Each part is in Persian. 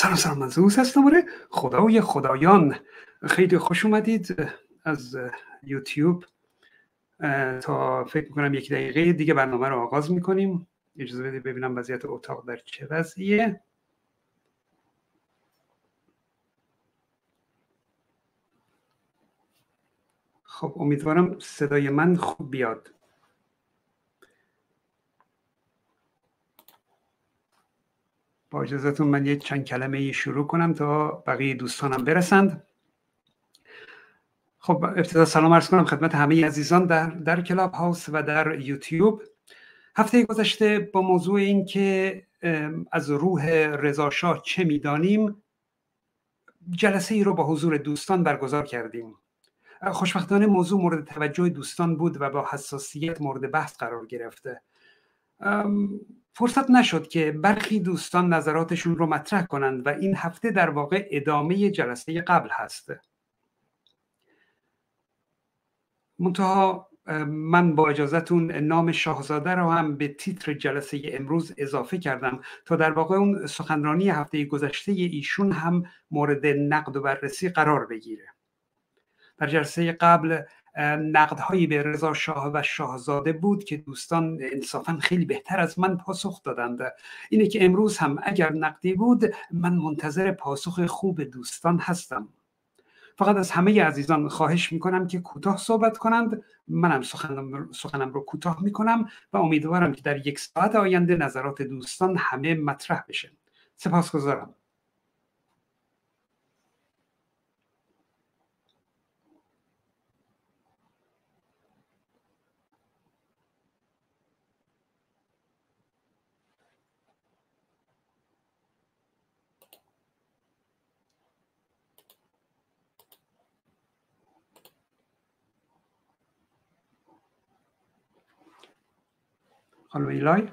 سلام سلام من زوز هستم آره خدای خدایان. خیلی خوش اومدید از یوتیوب. تا فکر می‌کنم یک دقیقه دیگه برنامه رو آغاز می‌کنیم. اجازه بدید ببینم وضعیت اتاق در چه وضعیه. خب امیدوارم صدای من خوب بیاد. با اجازهتون من یک چند کلمه شروع کنم تا بقیه دوستانم برسند. خب ابتدا سلام عرض کنم خدمت همه عزیزان در, در کلاب هاوس و در یوتیوب. هفته گذشته با موضوع این که از روح رضاشاه چه می‌دانیم جلسه ای رو با حضور دوستان برگزار کردیم. خوشبختانه موضوع مورد توجه دوستان بود و با حساسیت مورد بحث قرار گرفته. فرصت نشد که برخی دوستان نظراتشون رو مطرح کنند و این هفته در واقع ادامه جلسه قبل هست. منتها من با اجازهتون نام شاهزاده رو هم به تیتر جلسه امروز اضافه کردم تا در واقع اون سخنرانی هفته گذشته ایشون هم مورد نقد و بررسی قرار بگیره. در جلسه قبل نقدهایی به رضا شاه و شاهزاده بود که دوستان انصافا خیلی بهتر از من پاسخ دادند. اینه که امروز هم اگر نقدی بود من منتظر پاسخ خوب دوستان هستم. فقط از همه عزیزان خواهش می‌کنم که کوتاه صحبت کنند. منم سخنم, سخنم رو کوتاه می‌کنم و امیدوارم که در یک ساعت آینده نظرات دوستان همه مطرح بشه. سپاسگزارم. خانم ایلای؟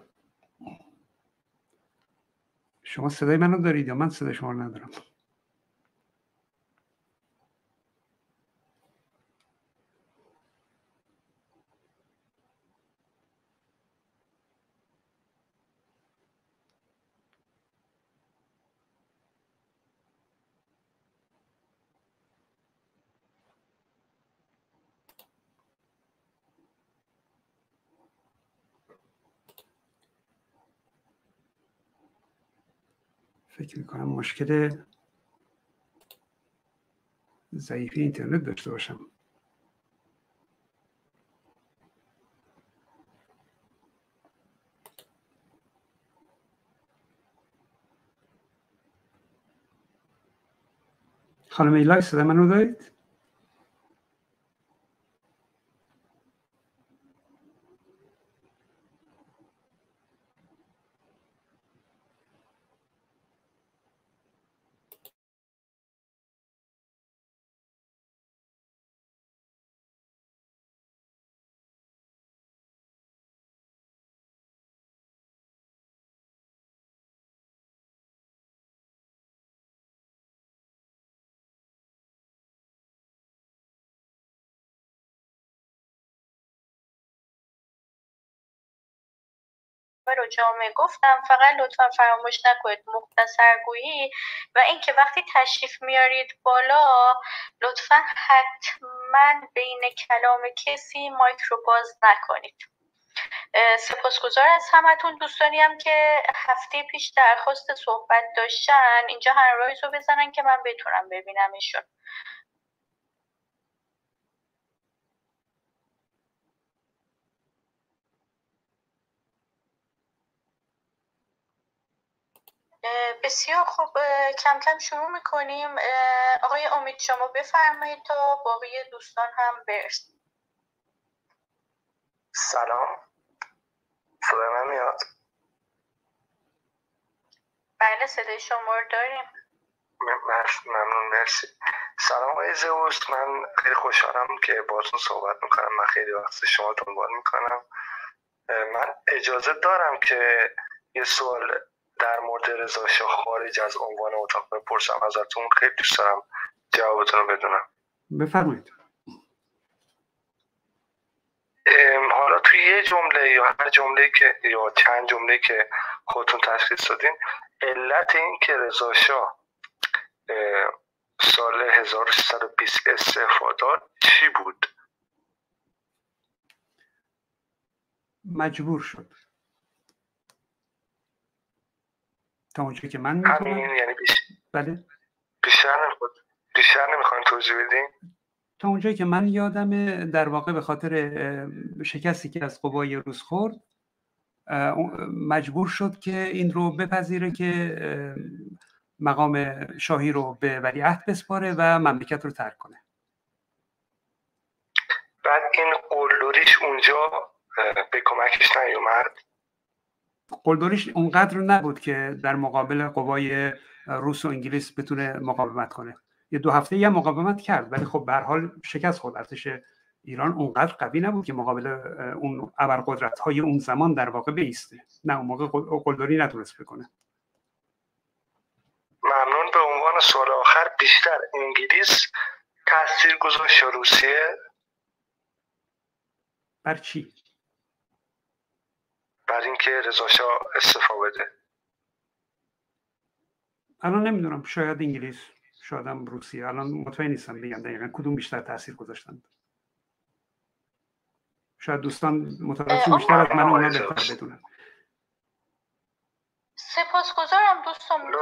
شما صدای منو دارید یا من صدای شما رو ندارم فکر می‌کنم مشکل ضعیفی اینترنت داشته باشم خانم ایلای صدا من رو دارید؟ جامعه گفتم فقط لطفا فراموش نکنید مختصرگویی. و اینکه وقتی تشریف میارید بالا لطفا حتما بین کلام کسی مایک رو باز نکنید. سپاسگزار از همتون دوستانی هم که هفته پیش درخواست صحبت داشتن. اینجا هر رو بزنن که من بتونم ببینمشون بسیار خوب. کم کم شروع می‌کنیم. آقای امید شما بفرمایید تا باقی دوستان هم برسیم سلام. صدای من میاد؟ بله صدای شما رو داریم. ممنون مرسی. سلام آقای زوست من خیلی خوشحالم که باتون صحبت می‌کنم. من خیلی وقت شما دنبال می‌کنم. من اجازه دارم که یه سوال در مورد رضا خارج از عنوان اتاق بپرسم ازتون. خیلی دوست دارم جوابتون رو بدونم. بفرمایید. حالا توی یه جمله یا هر جمله که یا چند جمله که خودتون تشخیص دادین علت این که رضا شاه سال 1320 استعفا داد چی بود؟ مجبور شد. تا اونجایی که من می‌تونم. یعنی بیش... بله. بیشتر نمی‌خواد بیشتر نمی‌خواین توضیح بدین؟ تا اونجایی که من یادم در واقع به خاطر شکستی که از قوای روز خورد مجبور شد که این رو بپذیره که مقام شاهی رو به ولیعهد بسپاره و مملکت رو ترک کنه. بعد این قلدریش اونجا به کمکش نیومد؟ قلدریش اونقدر نبود که در مقابل قوای روس و انگلیس بتونه مقاومت کنه. یه دو هفته یه مقاومت کرد ولی خب به حال شکست خورد. ارتش ایران اونقدر قوی نبود که مقابل اون ابرقدرت های اون زمان در واقع بیسته. نه اون موقع قلدری نتونست بکنه. ممنون. به عنوان سوال آخر بیشتر انگلیس تاثیر گذاشت روسیه؟ بر چی؟ بر اینکه رضا شاه استعفا بده. الان نمی‌دونم شاید انگلیس شاید هم روسیه. الان مطمئن نیستم بگم دقیقا کدوم بیشتر تاثیر گذاشتند. شاید دوستان متوجه بیشتر از من اونا بهتر بدونن. سپاسگزارم دوستان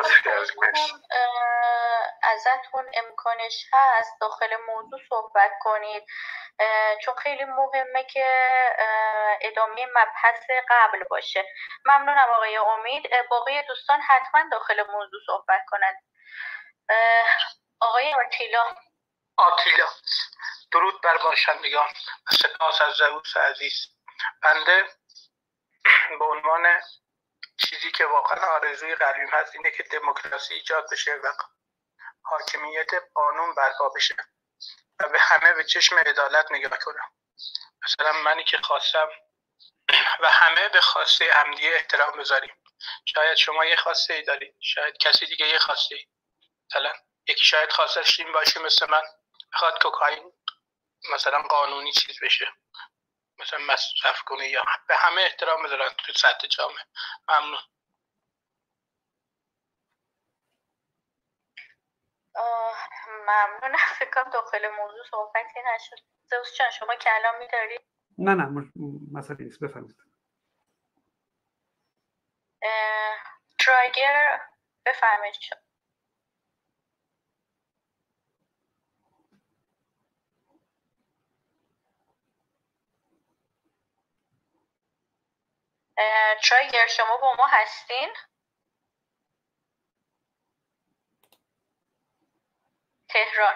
ازتون امکانش هست داخل موضوع صحبت کنید. چون خیلی مهمه که ادامه مبحث قبل باشه. ممنونم آقای امید. باقی دوستان حتما داخل موضوع صحبت کنند. آقای آتیلا. آتیلا. درود بر باشندگان. سپاس از زوس عزیز. بنده به عنوان چیزی که واقعا آرزوی قلبیم هست اینه که دموکراسی ایجاد بشه و حاکمیت قانون برپا بشه و به همه به چشم عدالت نگاه کنم. مثلا منی که خواستم و همه به خواسته عمدی احترام بذاریم. شاید شما یه خواسته ای دارید شاید کسی دیگه یه خواسته ای. مثلا یکی شاید خواستش این باشه مثل من بخواد کوکائین مثلا قانونی چیز بشه. مثلا مصرف کنه یا به همه احترام بذارن تو سطح جامعه. ممنون. ممنونم. فکرم داخل موضوع صحبتی نشد. زوس چان شما کلامی دارید نه نه مسئله نیست. بفرمایید. ترایگر بفرمایید. ترایگر شما با ما هستین؟ تهران.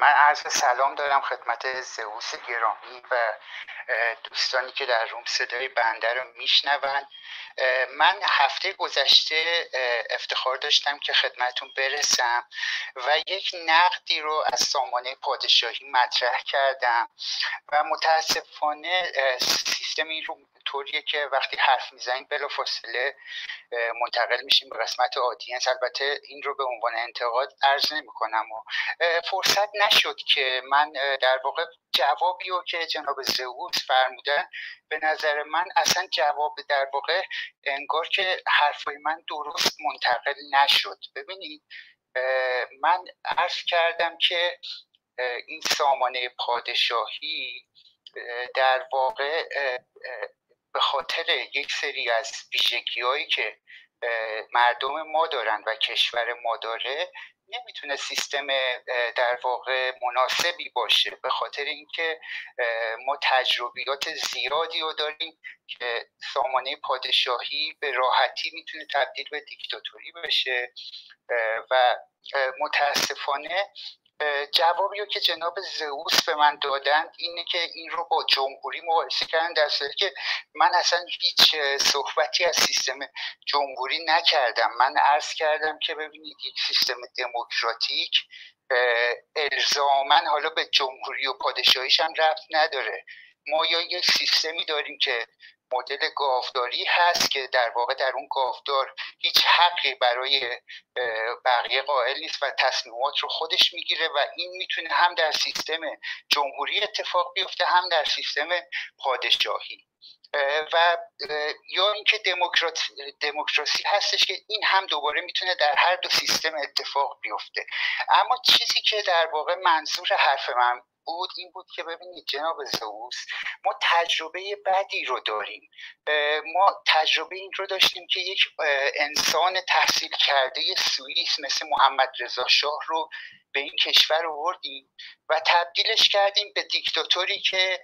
من عرض سلام دارم خدمت زئوس گرامی و دوستانی که در روم صدای بنده رو میشنون. من هفته گذشته افتخار داشتم که خدمتون برسم و یک نقدی رو از سامانه پادشاهی مطرح کردم و متاسفانه سیستم این رو طوریه که وقتی حرف می‌زنید بلا فاصله منتقل میشیم به قسمت آدینس. البته این رو به عنوان انتقاد عرض نمی کنم و فرصت نشد که من در واقع جوابی رو که جناب زئوس فرمودن به نظر من اصلا جواب در واقع انگار که حرفای من درست منتقل نشد. ببینید من عرض کردم که این سامانه پادشاهی در واقع به خاطر یک سری از ویژگی که مردم ما دارن و کشور ما داره نمی‌تونه سیستم در واقع مناسبی باشه به خاطر اینکه ما تجربیات زیادی رو داریم که سامانه پادشاهی به راحتی می‌تونه تبدیل به دیکتاتوری بشه و متاسفانه جوابی رو که جناب زئوس به من دادن اینه که این رو با جمهوری مقایسه کردن در صورتی که من اصلا هیچ صحبتی از سیستم جمهوری نکردم. من عرض کردم که ببینید یک سیستم دموکراتیک الزاما حالا به جمهوری و پادشاهیش هم رفت نداره. ما یا یک سیستمی داریم که مدل گاوداری هست که در واقع در اون گاودار هیچ حقی برای بقیه قائل نیست و تصمیمات رو خودش می‌گیره و این می‌تونه هم در سیستم جمهوری اتفاق بیفته هم در سیستم پادشاهی. و یا اینکه دموکراسی هستش که این هم دوباره می‌تونه در هر دو سیستم اتفاق بیفته. اما چیزی که در واقع منظور حرف من بود این بود که ببینید جناب زوس ما تجربه بدی رو داریم. ما تجربه این رو داشتیم که یک انسان تحصیل کرده سوئیس مثل محمد رضا شاه رو به این کشور آوردیم و تبدیلش کردیم به دیکتاتوری که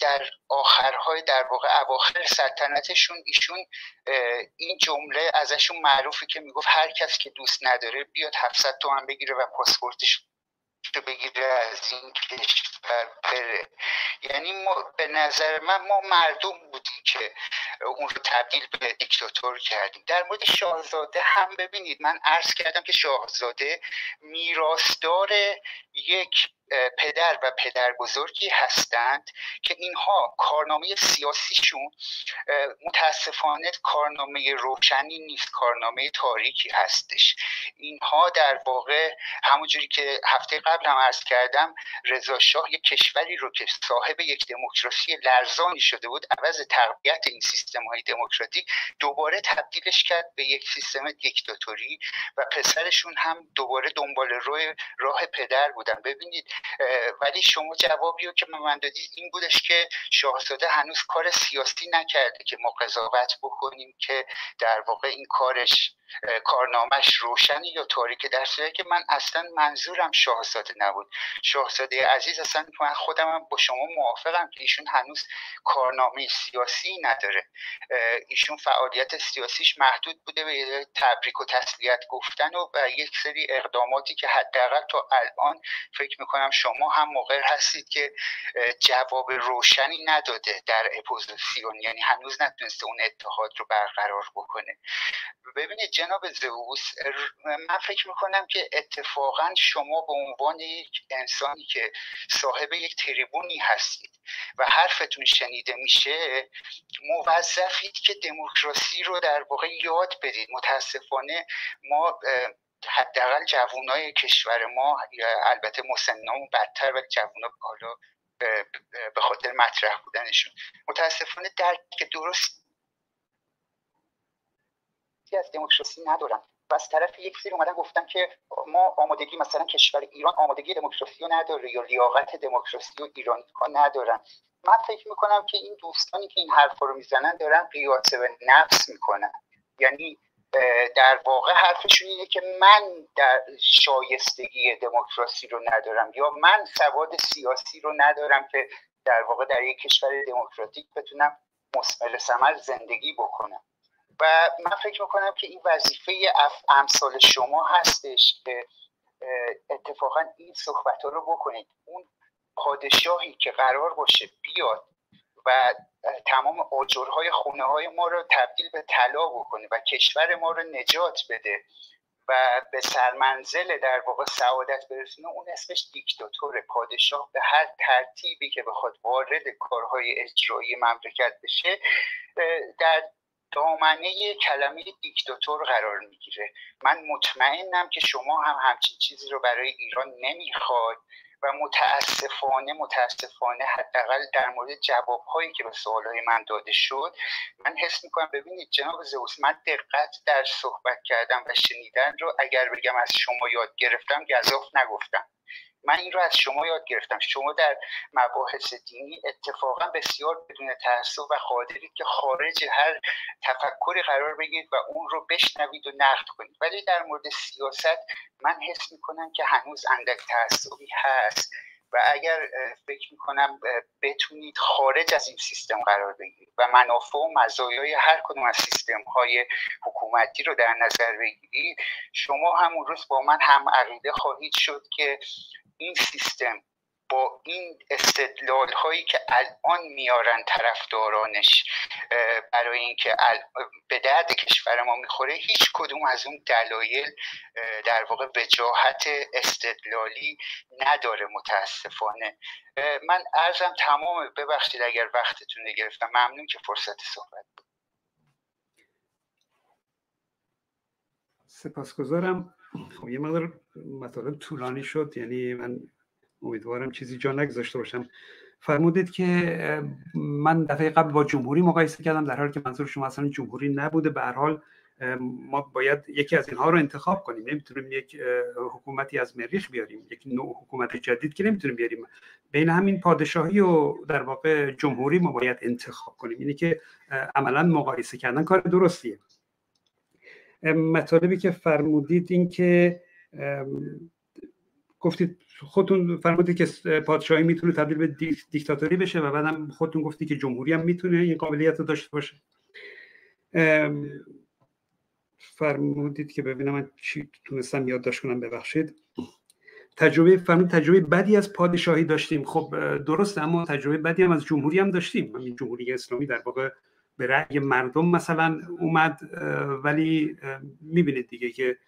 در آخرهای در واقع اواخر سلطنتشون ایشون این جمله ازشون معروفه که می‌گفت هر کس که دوست نداره بیاد 700 تومن بگیره و پاسپورتش بگیره از این کشور بره. یعنی ما به نظر من ما مردم بودیم که اون رو تبدیل به دیکتاتور کردیم. در مورد شاهزاده هم ببینید من عرض کردم که شاهزاده میراثدار یک پدر و پدر بزرگی هستند که اینها کارنامه سیاسیشون متاسفانه کارنامه روشنی نیست کارنامه تاریکی هستش. اینها در واقع همونجوری که هفته قبل هم عرض کردم رضا شاه یک کشوری رو که صاحب یک دموکراسی لرزانی شده بود عوض تقویت این سیستم های دموکراتیک دوباره تبدیلش کرد به یک سیستم دیکتاتوری و پسرشون هم دوباره دنبال روی راه پدر بودن. ببینید ولی شما جوابی رو که به من دادید این بودش که شاهزاده هنوز کار سیاسی نکرده که ما قضاوت بکنیم که در واقع این کارش کارنامهش روشنی یا تاریک در که من اصلا منظورم شاهزاده نبود. شاهزاده عزیز اصلا من خودم با شما موافقم که ایشون هنوز کارنامه سیاسی نداره. ایشون فعالیت سیاسیش محدود بوده به تبریک و تسلیت گفتن و, و یک سری اقداماتی که حداقل تا الان فکر می‌کنم شما هم موافق هستید که جواب روشنی نداده در اپوزیسیون. یعنی هنوز نتونسته اون اتحاد رو برقرار بکنه. ببینید جناب زئوس من فکر می‌کنم که اتفاقا شما به عنوان یک انسانی که صاحب یک تریبونی هستید و حرفتون شنیده میشه موظفید که دموکراسی رو در واقع یاد بدید. متاسفانه ما حداقل جوانای کشور ما البته مسنامون بدتر ولی جوونا حالا به خاطر مطرح بودنشون. متاسفانه درک درست از دموکراسی ندارن و از طرف یک سری اومدن گفتن که ما آمادگی مثلا کشور ایران آمادگی دموکراسی رو نداره یا لیاقت دموکراسی رو ایرانی ها ندارن. من فکر می‌کنم که این دوستانی که این حرفا رو می‌زنن دارن قیاسه به نفس می‌کنن. یعنی در واقع حرفشون اینه که من در شایستگی دموکراسی رو ندارم یا من سواد سیاسی رو ندارم که در واقع در یک کشور دموکراتیک بتونم مثمر ثمر زندگی بکنم. و من فکر می‌کنم که این وظیفه امثال شما هستش که اتفاقا این صحبت رو بکنید. اون پادشاهی که قرار باشه بیاد و تمام آجرهای خونه های ما رو تبدیل به طلا بکنه و کشور ما رو نجات بده و به سرمنزل در واقع سعادت برسونه. اون اسمش دیکتاتور پادشاه به هر ترتیبی که بخواد وارد کارهای اجرایی مملکت بشه در دامنه کلمه دیکتاتور قرار می‌گیره. من مطمئنم که شما هم همچین چیزی رو برای ایران نمی‌خواد. و متاسفانه متاسفانه حداقل در مورد جوابهایی که به سوالهای من داده شد من حس می‌کنم ببینید جناب زوس من دقت در صحبت کردم و شنیدن رو اگر بگم از شما یاد گرفتم گذاف نگفتم. من این رو از شما یاد گرفتم. شما در مباحث دینی اتفاقا بسیار بدون تعصب و قادرید که خارج هر تفکری قرار بگیرید و اون رو بشنوید و نقد کنید. ولی در مورد سیاست من حس می‌کنم که هنوز اندک تعصبی هست و اگر فکر می‌کنم بتونید خارج از این سیستم قرار بگیرید و منافع و مزایای هر کدوم از سیستم های حکومتی رو در نظر بگیرید. شما همون روز با من هم عقیده خواهید شد که این سیستم با این استدلال هایی که الان میارن طرفدارانش برای اینکه به درد کشور ما می‌خوره هیچ کدوم از اون دلایل در واقع وجاهت استدلالی نداره متاسفانه. من ارزم تمام ببخشید اگر وقتتون گرفتم. ممنون که فرصت صحبت سپاسگزارم. خب یه مقدار مطالب طولانی شد یعنی من امیدوارم چیزی جا نگذاشته باشم. فرمودید که من دفعه قبل با جمهوری مقایسه کردم در حالی که منظور شما اصلا جمهوری نبوده. به هر حال ما باید یکی از اینها رو انتخاب کنیم. نمی‌تونیم یک حکومتی از مریخ بیاریم یک نوع حکومت جدید که نمی‌تونیم بیاریم. بین همین پادشاهی و در واقع جمهوری ما باید انتخاب کنیم. اینه که عملا مقایسه کردن کار درستیه. مطالبی که فرمودید این که گفتید خودتون فرمودید که پادشاهی می‌تونه تبدیل به دیکتاتوری بشه و بعدم خودتون گفتی که جمهوری هم می‌تونه این قابلیت رو داشته باشه. فرمودید که ببینم من چی تونستم یادداشت کنم ببخشید. تجربه فرمود تجربه بدی از پادشاهی داشتیم. خب درست اما تجربه بدی هم از جمهوری هم داشتیم. همین جمهوری اسلامی در واقع به رأی مردم مثلا اومد ولی می‌بینید دیگه که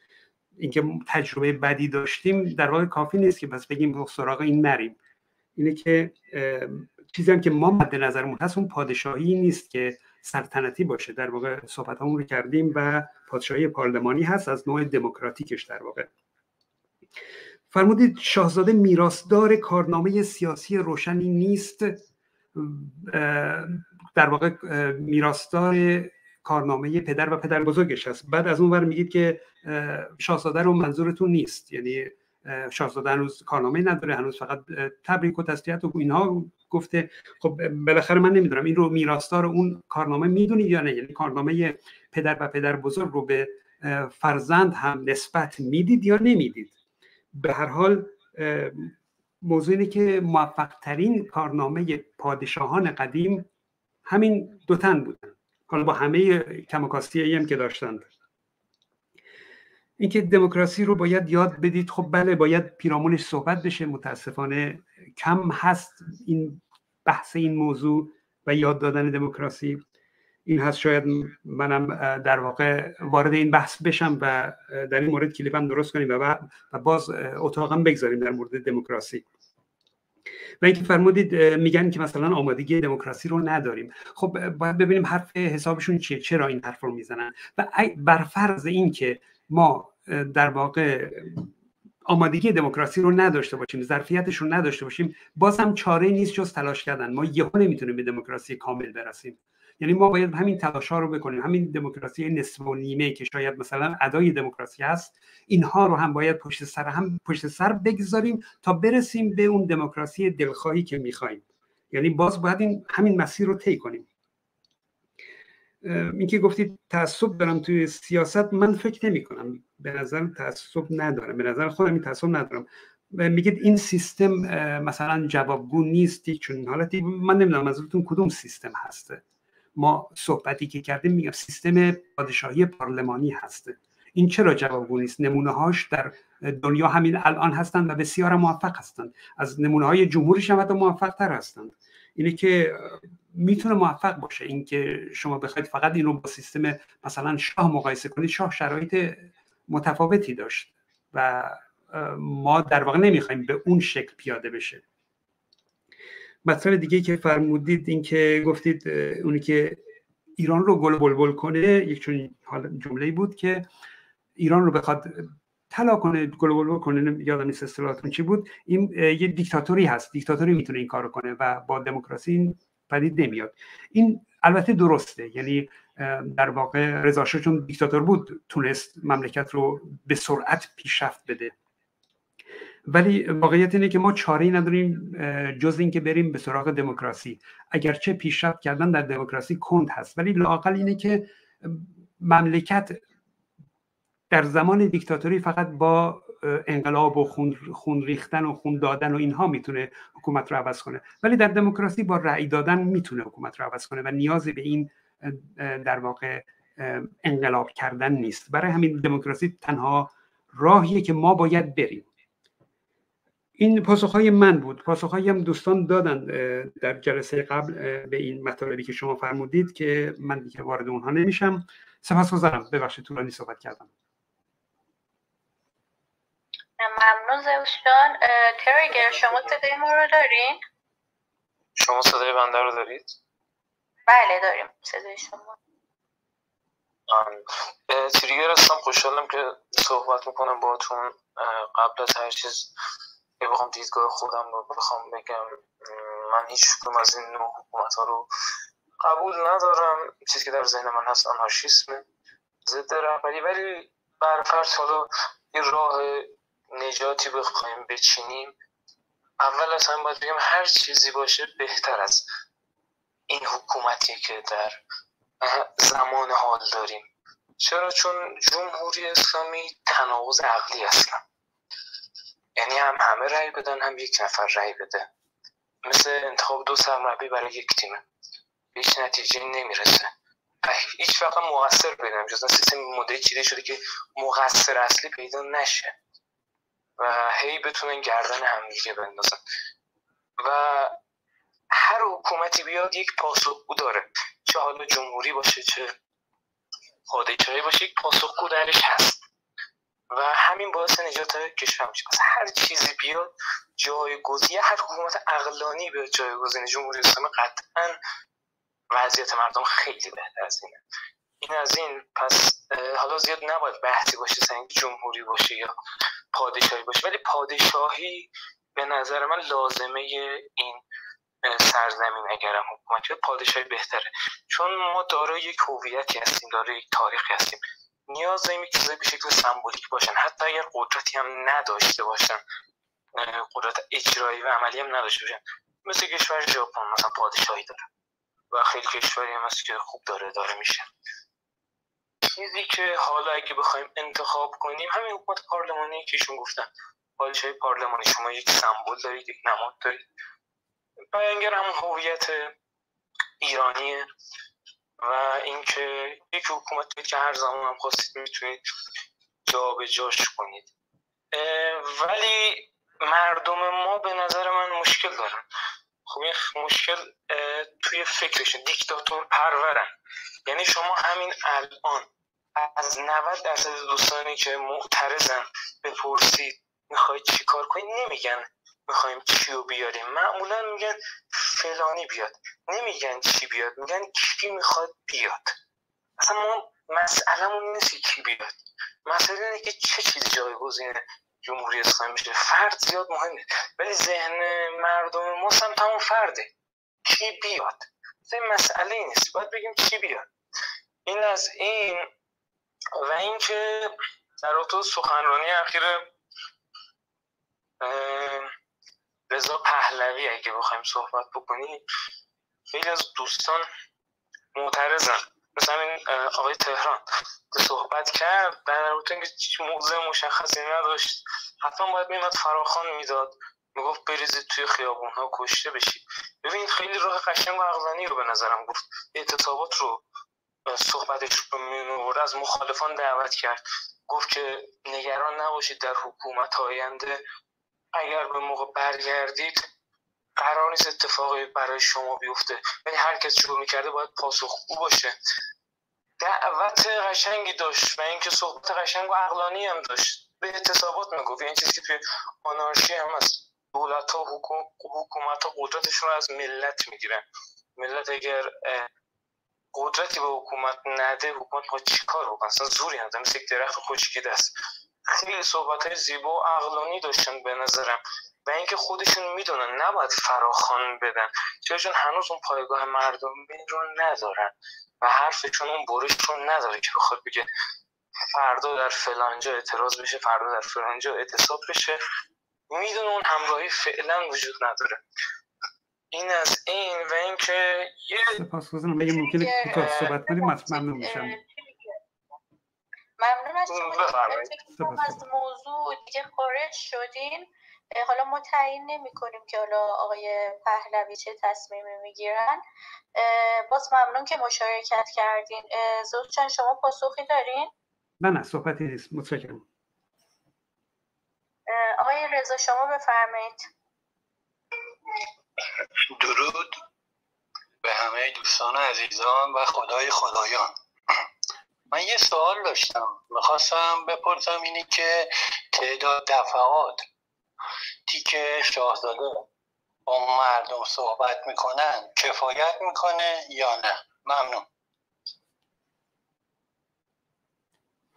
اینکه تجربه بدی داشتیم در واقع کافی نیست که بس بگیم سراغ این نریم. اینه که چیزی هم که ما مد نظرمون هست اون پادشاهی نیست که سلطنتی باشه. در واقع صحبت رو کردیم و پادشاهی پارلمانی هست از نوع دموکراتیکش در واقع. فرمودید شاهزاده میراثدار کارنامه سیاسی روشنی نیست. در واقع میراثدار کارنامه پدر و پدر بزرگش هست. بعد از اون ور میگید که شاهزاده رو منظورتون نیست. یعنی شاهزاده هنوز کارنامه نداره هنوز فقط تبریک و تسلیت و اینها گفته. خب بالاخره من نمی‌دونم این رو میراثدار اون کارنامه می‌دونید یا نه؟ یعنی کارنامه پدر و پدر بزرگ رو به فرزند هم نسبت می‌دید یا نمی‌دید؟ به هر حال موضوع اینه که موفق ترین کارنامه پادشاهان قدیم همین دوتن بودن. حالا با همه کمکاستی هم که داشتند. اینکه دموکراسی رو باید یاد بدید خب بله باید پیرامونش صحبت بشه. متاسفانه کم هست این بحث این موضوع و یاد دادن دموکراسی. این هست شاید منم در واقع وارد این بحث بشم و در این مورد کلیپم درست کنیم و, و باز اتاقم بگذاریم در مورد دموکراسی. و اینکه فرمودید میگن که مثلا آمادگی دموکراسی رو نداریم. خب باید ببینیم حرف حسابشون چیه چرا این حرف رو می‌زنن. و بر فرض اینکه ما در واقع آمادگی دموکراسی رو نداشته باشیم ظرفیتش رو نداشته باشیم باز هم چاره نیست جز تلاش کردن. ما یهو نمی‌تونیم به دموکراسی کامل برسیم. یعنی ما باید همین تلاش ها رو بکنیم. همین دموکراسی نصف و نیمه که شاید مثلا ادای دموکراسی هست اینها رو هم باید پشت سر هم پشت سر بگذاریم تا برسیم به اون دموکراسی دلخواهی که می‌خوایم. یعنی باز باید این همین مسیر رو طی کنیم. اینکه گفتید تعصب دارم توی سیاست من فکر نمی کنم به نظر تعصب ندارم به نظر خودم این تعصب ندارم. میگید این سیستم مثلا جوابگو نیستی چون حالتی. من نمی‌دونم منظورتون کدوم سیستم هسته. ما صحبتی که کردیم میگم سیستم پادشاهی پارلمانی هسته این چرا جوابگو نیست؟ نمونه هاش در دنیا همین الان هستند و بسیار موفق هستند. از نمونه های جمهوریش هم موفق تر هستند. اینه که می‌تونه موفق باشه اینکه شما بخواید فقط این رو با سیستم مثلا شاه مقایسه کنید. شاه شرایط متفاوتی داشت و ما در واقع نمی‌خوایم به اون شکل پیاده بشه. مطلب دیگه که فرمودید این که گفتید اونی که ایران رو گل بلبل کنه یک چون جمله بود که ایران رو بخواد طلا کنه گل بلبل کنه یادم نیست اصطلاحاتون چی بود. این یه دیکتاتوری هست دیکتاتوری می‌تونه این کارو کنه و با دموکراسی این پدید نمیاد. این البته درسته یعنی در واقع رضا چون دیکتاتور بود تونست مملکت رو به سرعت پیشرفت بده. ولی واقعیت اینه که ما چاره نداریم جز اینکه بریم به سراغ دموکراسی. اگرچه پیشرفت کردن در دموکراسی کند هست. ولی لاقل اینه که مملکت در زمان دیکتاتوری فقط با انقلاب و خون, خون ریختن و خون دادن و اینها می‌تونه حکومت رو عوض کنه. ولی در دموکراسی با رأی دادن می‌تونه حکومت رو عوض کنه و نیازی به این در واقع انقلاب کردن نیست. برای همین دموکراسی تنها راهیه که ما باید بریم. این پاسخ های من بود. پاسخ هم دوستان دادن در جلسه قبل به این مطالبی که شما فرمودید که من دیگه وارد اونها نمیشم. سپاس گذارم. ببخشید طولانی صحبت کردم. ممنون زوشان تریگر شما صدای ما رو دارین؟ شما صدای بنده رو دارید؟ بله داریم. صدای شما. تریگر هستم. خوشحالم که صحبت می‌کنم باتون قبل از هر چیز بخوام دیدگاه خودم رو بخوام بگم من هیچ کدوم از این نوع حکومت ها رو قبول ندارم. چیزی که در ذهن من هست آنارشیسم ضد رهبری. ولی برفرض حالا یه راه نجاتی بخوایم بچینیم اول از هم باید بگم هر چیزی باشه بهتر از این حکومتی که در زمان حال داریم. چرا؟ چون جمهوری اسلامی تناقض عقلی اصلا. یعنی هم همه رأی بدن هم یک نفر رأی بده. مثل انتخاب دو سرمربی برای یک تیمه هیچ نتیجه نمی‌رسه. هیچ وقت مقصر پیدا جز سیستم مدلی چیده شده که مقصر اصلی پیدا نشه. و هی بتونن گردن همدیگه بندازن. و هر حکومتی بیاد یک پاسخگو داره. چه حالا جمهوری باشه چه پادشاهی باشه یک پاسخگو درش هست. و همین باعث نجات کشور میشه. از هر چیزی بیاد جایگزین هر حکومت اقلانی به جایگزین جمهوری اسلامی قطعا وضعیت مردم خیلی بهتر از اینه. این از این پس حالا زیاد نباید بحثی باشه سنگ جمهوری باشه یا پادشاهی باشه. ولی پادشاهی به نظر من لازمه این سرزمین اگرم حکومت پادشاهی بهتره. چون ما دارای یک هویتی هستیم دارای یک تاریخی هستیم. نیاز داریم چیزایی به شکل سمبولیک باشن. حتی اگر قدرتی هم نداشته باشن قدرت اجرایی و عملی هم نداشته باشن. مثل کشور ژاپن مثلا پادشاهی داره و خیلی کشوری هم هست که خوب داره داره میشه. چیزی که حالا اگه بخوایم انتخاب کنیم همین حکومت پارلمانی که ایشون گفتن. پادشاهی پارلمانی شما یک سمبل دارید یک نماد دارید. بیانگر همون هویت ایرانیه. و اینکه یک حکومت که هر زمان هم خواستید می‌تونید جاش کنید. ولی مردم ما به نظر من مشکل دارن. خب این مشکل توی فکرشون دیکتاتور پرورن. یعنی شما همین الان از 90 درصد دوستانی که معترضن بپرسید می‌خواید چی کار کنید؟ نمیگن. می‌خوایم چی رو بیاریم. معمولا میگن فلانی بیاد. نمیگن چی بیاد میگن کی می‌خواد بیاد. اصلا ما مسئلهمون نیست کی بیاد. مسئله اینه که چه چیزی جایگزین جمهوری اسلامی میشه. فرد زیاد مهمه. ولی ذهن مردم ما هم تمام فرده. کی بیاد؟ این مسئله نیست. باید بگیم کی بیاد. این از این و اینکه در تو سخنرانی اخیر رضا پهلوی اگه بخوایم صحبت بکنیم خیلی از دوستان معترضن. مثلا این آقای تهران که صحبت کرد در رابطه اینکه موضوع مشخصی نداشت حتما باید میمد فراخان می‌داد. می‌گفت بریزید توی خیابون ها کشته بشید. ببین خیلی راه قشنگ و عقلانی رو به نظرم گفت. اعتصابات رو صحبتش رو از مخالفان دعوت کرد. گفت که نگران نباشید در حکومت آینده اگر به موقع برگردید قرار نیست اتفاقی برای شما بیفته. ولی هر کس شروع می‌کرده باید پاسخگو باشه. دعوت قشنگی داشت و اینکه صحبت قشنگ و عقلانی هم داشت. به اعتصابات می‌گفت. این چیزی که توی آنارشی هم هست. دولت ها حکومت ها قدرتشون رو از ملت می‌گیرن. ملت اگر قدرتی به حکومت نده حکومت با چیکار بکنه؟ اصلا زوری نداره. مثل یک درخت خشکیده است. خیلی صحبت های زیبا و عقلانی داشتن به نظرم. و اینکه خودشون می‌دونن نباید فراخان بدن. چرا؟ چون هنوز اون پایگاه مردمی رو ندارن. و حرفشون اون برش رو نداره که بخواد بگه فردا در فلانجا اعتراض بشه فردا در فلانجا اعتصاب بشه. می‌دونه اون همراهی فعلا وجود نداره. این از این و اینکه یه سپاسگزارم. اگه ممکنه کوتاه صحبت کنیم ممنون میشم. ممنون از از موضوع دیگه خارج شدین. حالا ما تعیین نمی کنیم که حالا آقای پهلوی چه تصمیمی می‌گیرن. باز ممنون که مشارکت کردین. زوجان شما پاسخی دارین؟ نه نه صحبتی نیست. متشکرم. آقای رضا شما بفرمایید. درود به همه دوستان عزیزان و خدای خدایان. من یه سوال داشتم. می‌خواستم بپرسم اینی که تعداد دفعات تیک شاهزاده با مردم صحبت می‌کنن کفایت می‌کنه یا نه؟ ممنون.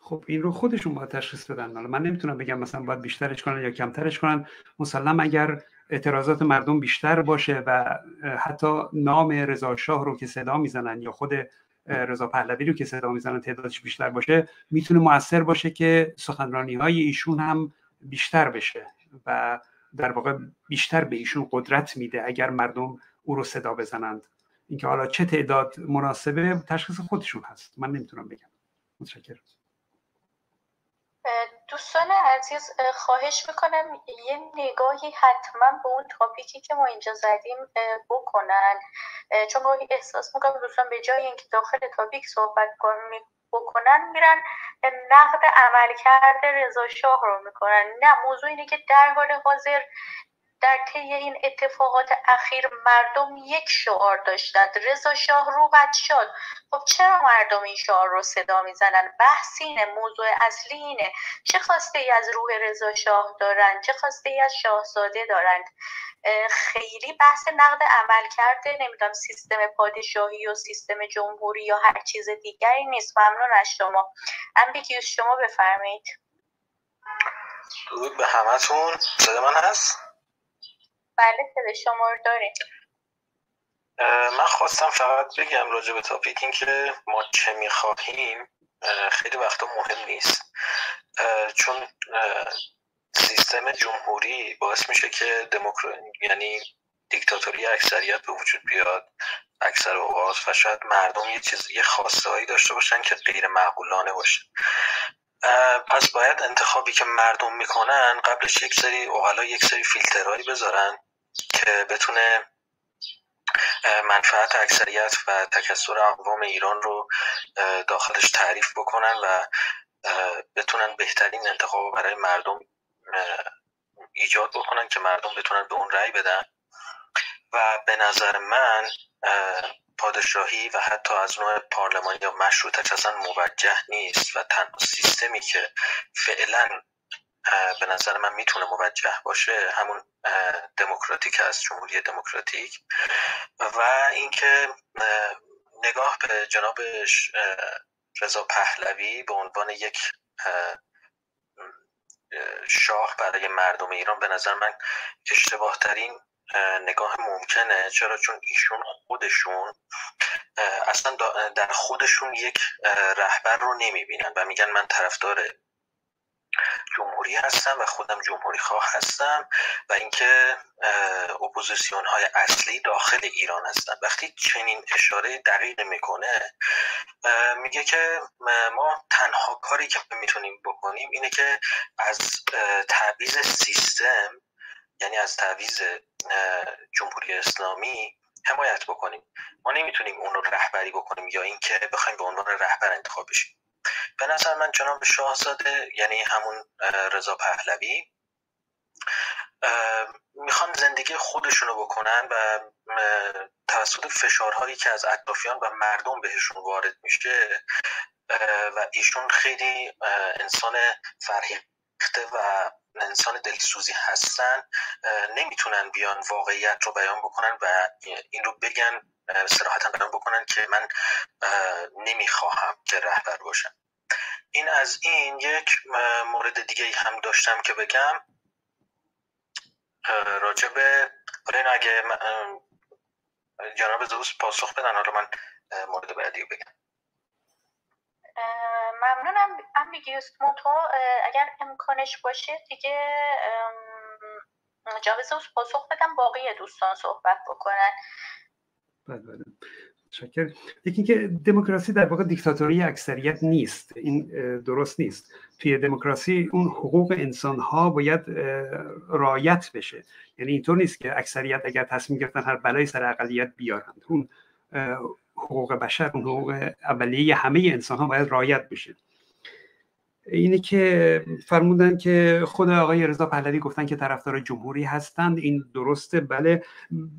خب این رو خودشون باید تشخیص بدن. من نمی‌تونم بگم مثلا باید بیشترش کنن یا کمترش کنن. مسلم اگر اعتراضات مردم بیشتر باشه و حتی نام رضا شاه رو که صدا می‌زنن یا خود رضا پهلوی رو که صدا می‌زنن تعدادش بیشتر باشه می‌تونه موثر باشه که سخنرانی های ایشون هم بیشتر بشه و در واقع بیشتر به ایشون قدرت میده اگر مردم او رو صدا بزنند. اینکه حالا چه تعداد مناسبه تشخیص خودشون هست. من نمی‌تونم بگم. متشکرم. دوستان عزیز خواهش می‌کنم یه نگاهی حتما به اون تاپیکی که ما اینجا زدیم بکنن. چون گاهی احساس می‌کنم دوستان به جای اینکه داخل تاپیک صحبت بکنن میرن نقد عمل کرده رضا شاه رو می‌کنن. نه موضوع اینه که در حال حاضر در طی این اتفاقات اخیر مردم یک شعار داشتند. رضا شاه رو شد. خب چرا مردم این شعار رو صدا می‌زنن؟ بحث اینه موضوع اصلی اینه. چه خواسته ای از روح رضا شاه دارند چه خواسته ای از شاهزاده دارند؟ خیلی بحث نقد عمل کرده. نمی‌دونم سیستم پادشاهی و سیستم جمهوری یا هر چیز دیگری نیست. ممنون از شما. امبیگیوس شما بفرمایید. درود به همتون. صدا من هست؟ بله صدا شما رو داریم. من خواستم فقط بگم راجع به تاپیک این که ما چه می‌خواهیم خیلی وقتا مهم نیست. چون سیستم جمهوری باعث میشه که دموکراسی یعنی دیکتاتوری اکثریت به وجود بیاد اکثر اوقات و شاید مردم یه چیز یه خواسته هایی داشته باشن که غیر معقولانه باشه. پس باید انتخابی که مردم می‌کنن قبلش یک سری اوغلا یک سری فیلترهایی بذارن که بتونه منفعت اکثریت و تکسر اقوام ایران رو داخلش تعریف بکنن و بتونن بهترین انتخاب برای مردم ایجاد بکنن که مردم بتونن به اون رأی بدن. و به نظر من پادشاهی و حتی از نوع پارلمانی یا مشروطه اصلا موجه نیست و تنها سیستمی که فعلا به نظر من می‌تونه موجه باشه همون دموکراتیک است جمهوری دموکراتیک. و اینکه نگاه به جناب رضا پهلوی به عنوان یک شاه برای مردم ایران به نظر من اشتباه ترین نگاه ممکنه. چرا؟ چون ایشون خودشون اصلا در خودشون یک رهبر رو نمی‌بینن و میگن من طرفدار جمهوری هستم و خودم جمهوری خواه هستم و اینکه اپوزیسیون های اصلی داخل ایران هستن. وقتی چنین اشاره دقیق می‌کنه میگه که ما تنها کاری که می‌تونیم بکنیم اینه که از تعویز سیستم یعنی از تعویز جمهوری اسلامی حمایت بکنیم. ما نمی‌تونیم اون رو رهبری بکنیم یا اینکه بخوایم به عنوان رهبر انتخاب بشیم. به نظر من جناب شاهزاده یعنی همون رضا پهلوی می‌خوان زندگی خودشونو بکنن و توسط فشارهایی که از اطرافیان و مردم بهشون وارد میشه و ایشون خیلی انسان فرهیخته و انسان دلسوزی هستن نمی‌تونن بیان واقعیت رو بیان بکنن و این رو بگن سراحتا بیان بکنن که من نمی‌خواهم که رهبر باشم. این از این یک مورد دیگه هم داشتم که بگم. راجع به حالا اگه جناب زوس پاسخ بدن حالا من مورد بعدی رو بگم. ممنونم. امبیگیوس موتو اگر امکانش باشه دیگه جناب زوس پاسخ بدم باقی دوستان صحبت بکنن. بله بله شکر یکی که دموکراسی در واقع دیکتاتوری اکثریت نیست. این درست نیست. توی دموکراسی اون حقوق انسان ها باید رایت بشه. یعنی اینطور نیست که اکثریت اگر تصمیم گرفتن هر بلای سر اقلیت بیارند. اون حقوق بشر اون حقوق اولیه همه انسان ها باید رایت بشه. اینه که فرمودن که خود آقای رضا پهلوی گفتن که طرفدار جمهوری هستند. این درسته. بله.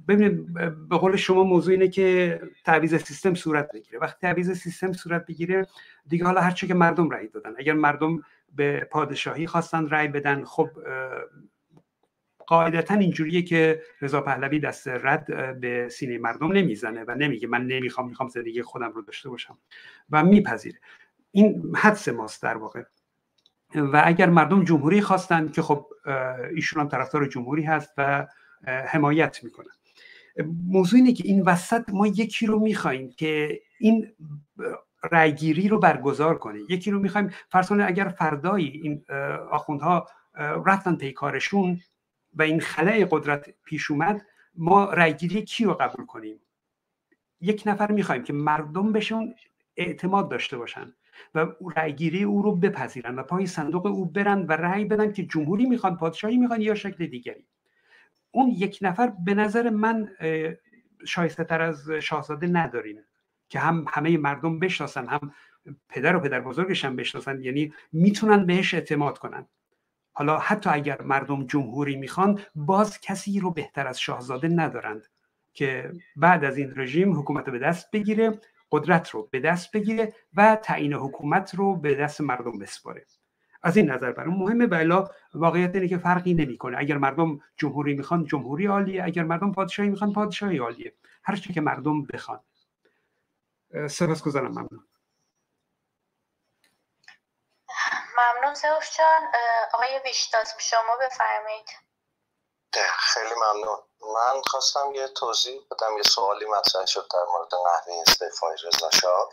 ببینید به قول شما موضوع اینه که تعویض سیستم صورت بگیره. وقتی تعویض سیستم صورت بگیره دیگه حالا هرچه که مردم رأی دادن. اگر مردم به پادشاهی خواستن رأی بدن خب قاعدتا اینجوریه که رضا پهلوی دست رد به سینه مردم نمی‌زنه و نمیگه من نمی‌خوام می‌خوام زندگی خودم رو داشته باشم. و میپذیره. این حدس ماست در واقع. و اگر مردم جمهوری خواستن که خب ایشون هم طرفدار جمهوری هست و حمایت می‌کنن. موضوع اینه که این وسط ما یکی رو می‌خوایم که این رأیگیری رو برگزار کنه. یکی رو می‌خوایم فرض اگر فردایی این آخوندها رفتن پیکارشون و این خلای قدرت پیش اومد ما رأیگیری کی رو قبول کنیم؟ یک نفر می‌خوایم که مردم بهشون اعتماد داشته باشن. و رأیگیری او رو بپذیرن و پای صندوق او برن و رأی بدن که جمهوری می‌خوان پادشاهی می‌خوان یا شکل دیگری. اون یک نفر به نظر من شایسته تر از شاهزاده نداریم که هم همه مردم بشناسن هم پدر و پدر بزرگش هم بشناسن یعنی می‌تونن بهش اعتماد کنن. حالا حتی اگر مردم جمهوری می‌خوان باز کسی رو بهتر از شاهزاده ندارند که بعد از این رژیم حکومت به دست بگیره قدرت رو به دست بگیره و تعیین حکومت رو به دست مردم بسپاره. از این نظر برام مهمه. بلا واقعیت اینه که فرقی نمی‌کنه. اگر مردم جمهوری می‌خوان جمهوری عالیه. اگر مردم پادشاهی می‌خوان پادشاهی عالیه. هر چی که مردم بخوان. سپاسگزارم ممنون. ممنون زوف جان. آقای ویشتاز شما بفرمایید. خیلی ممنون. من خواستم یه توضیح بدم یه سوالی مطرح شد در مورد نحوه استعفای رضا شاه.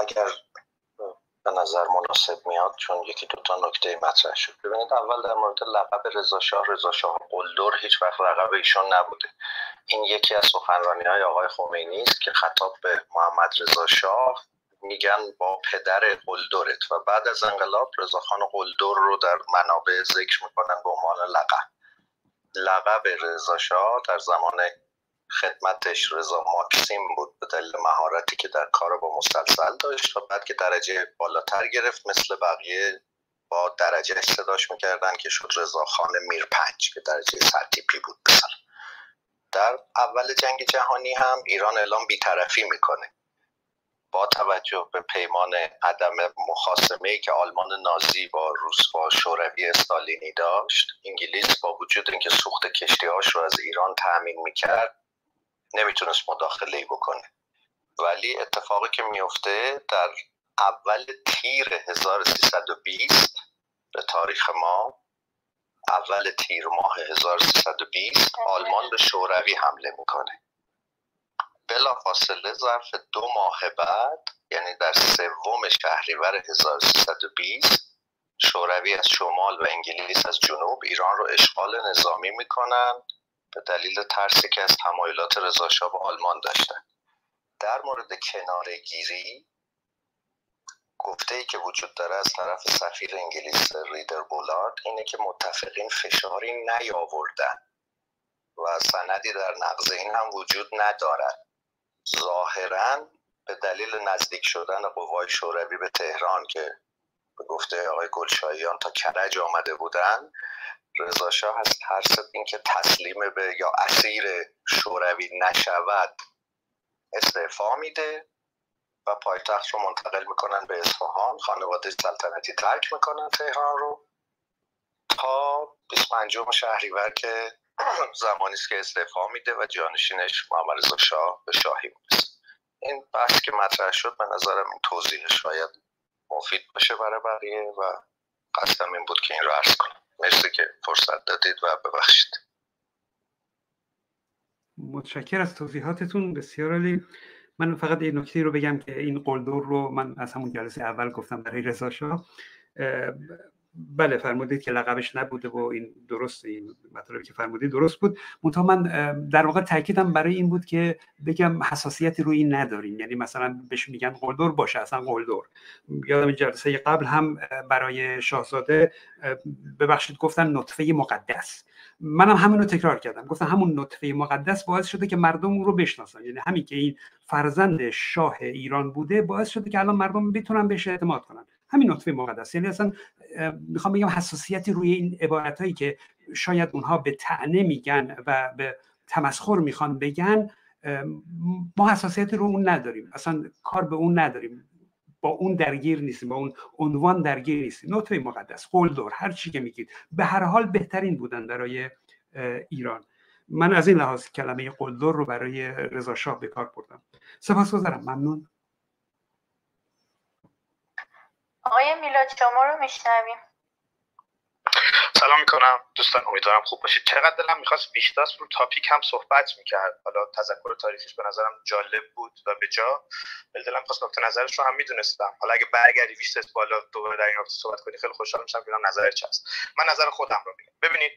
اگر به نظر مناسب میاد چون یکی دو تا نکته مطرح شد. ببینید اول در مورد لقب رضا شاه رضا شاه قلدر هیچ وقت لقب ایشون نبوده. این یکی از سخنرانی های آقای خمینی است که خطاب به محمد رضا شاه میگن با پدر قلدرت و بعد از انقلاب رضاخان قلدر رو در منابع ذکر می‌کنن به عنوان لقب. لقب رضا شاه در زمان خدمتش رضا ماکسیم بود به دلیل مهارتی که در کار با مسلسل داشت و بعد که درجه بالاتر گرفت مثل بقیه با درجه صداش می‌کردن که شد رضا خان میر پنج که درجه سرتیپی بود بسن. در اول جنگ جهانی هم ایران اعلام بیطرفی می‌کنه با توجه به پیمان عدم مخاسمه که آلمان نازی با روس با شوروی استالینی داشت انگلیس با وجود اینکه سوخت کشتیهاش رو از ایران تأمین می‌کرد نمی‌تونست مداخله بکنه. ولی اتفاقی که میفته در اول تیر 1320 به تاریخ ما اول تیر ماه 1320 آلمان به شوروی حمله می‌کنه. بلا فاصله ظرف دو ماه بعد یعنی در سوم شهریور 1320 شوروی از شمال و انگلیس از جنوب ایران رو اشغال نظامی می‌کنن به دلیل ترسی که از تمایلات رضاشاه به آلمان داشتن. در مورد کناره گیری گفته ای که وجود داره از طرف سفیر انگلیس ریدر بولارد اینه که متفقین فشاری نیاوردن و سندی در نقض این هم وجود ندارد. ظاهرا به دلیل نزدیک شدن قوای شوروی به تهران که به گفته آقای گلشاییان تا کرج آمده بودن رضا شاه از ترس اینکه تسلیم به یا اسیر شوروی نشود استعفا میده و پایتخت رو منتقل می‌کنن به اصفهان خانواده سلطنتی ترک می‌کنن تهران رو تا 25 شهریور که زمانی است که استعفا میده و جانشینش محمد رضا شاه به شاهی می‌رسه. این بحث که مطرح شد به نظرم این توضیح شاید مفید باشه برای بقیه و قصدم این بود که این رو عرض کنم. مرسی که فرصت دادید و ببخشید. متشکر از توضیحاتتون بسیار عالی. من فقط یه نکته رو بگم که این قلدور رو من از همون جلسه اول گفتم برای رضا شاه. بله فرمودید که لقبش نبوده و این درست این مطلبی که فرمودید درست بود. منتها من در واقع تاکیدم برای این بود که بگم حساسیتی روی این نداریم. یعنی مثلا بهش میگن قلدر باشه اصلا قلدر. یادم جلسه قبل هم برای شاهزاده ببخشید گفتن نطفه مقدس. منم همین رو تکرار کردم. گفتم همون نطفه مقدس باعث شده که مردم اون رو بشناسن. یعنی همین که این فرزند شاه ایران بوده باعث شده که الان مردم بتونن بهش اعتماد کنن. همین نطفه مقدس. یعنی اصلا می‌خوام بگم حساسیتی روی این عبارت هایی که شاید اونها به تعنه میگن و به تمسخر می‌خوان بگن ما حساسیتی رو اون نداریم. اصلا کار به اون نداریم. با اون درگیر نیستیم با اون عنوان درگیر نیستیم. نطفه مقدس دور هر چی که میگید. به هر حال بهترین بودن برای ایران. من از این لحاظ کلمه قلدر رو برای رضا شاه به کار بردم. سپاسگزارم. ممنون. آقای میلاد شما رو میشنویم. سلام می‌کنم. دوستان امیدوارم خوب باشید. چقدر دلم می‌خواست بیشتر رو تاپیک هم صحبت می‌کرد. حالا تذکر تاریخیش به نظرم جالب بود و به جا دلم خواست نقطه نظرش رو هم می‌دونستم. حالا اگه برگردی بیشتر بالا دوباره در این رابطه صحبت کنی خیلی خوشحال میشم ببینم نظر چه من نظر خودم رو میگم. ببینید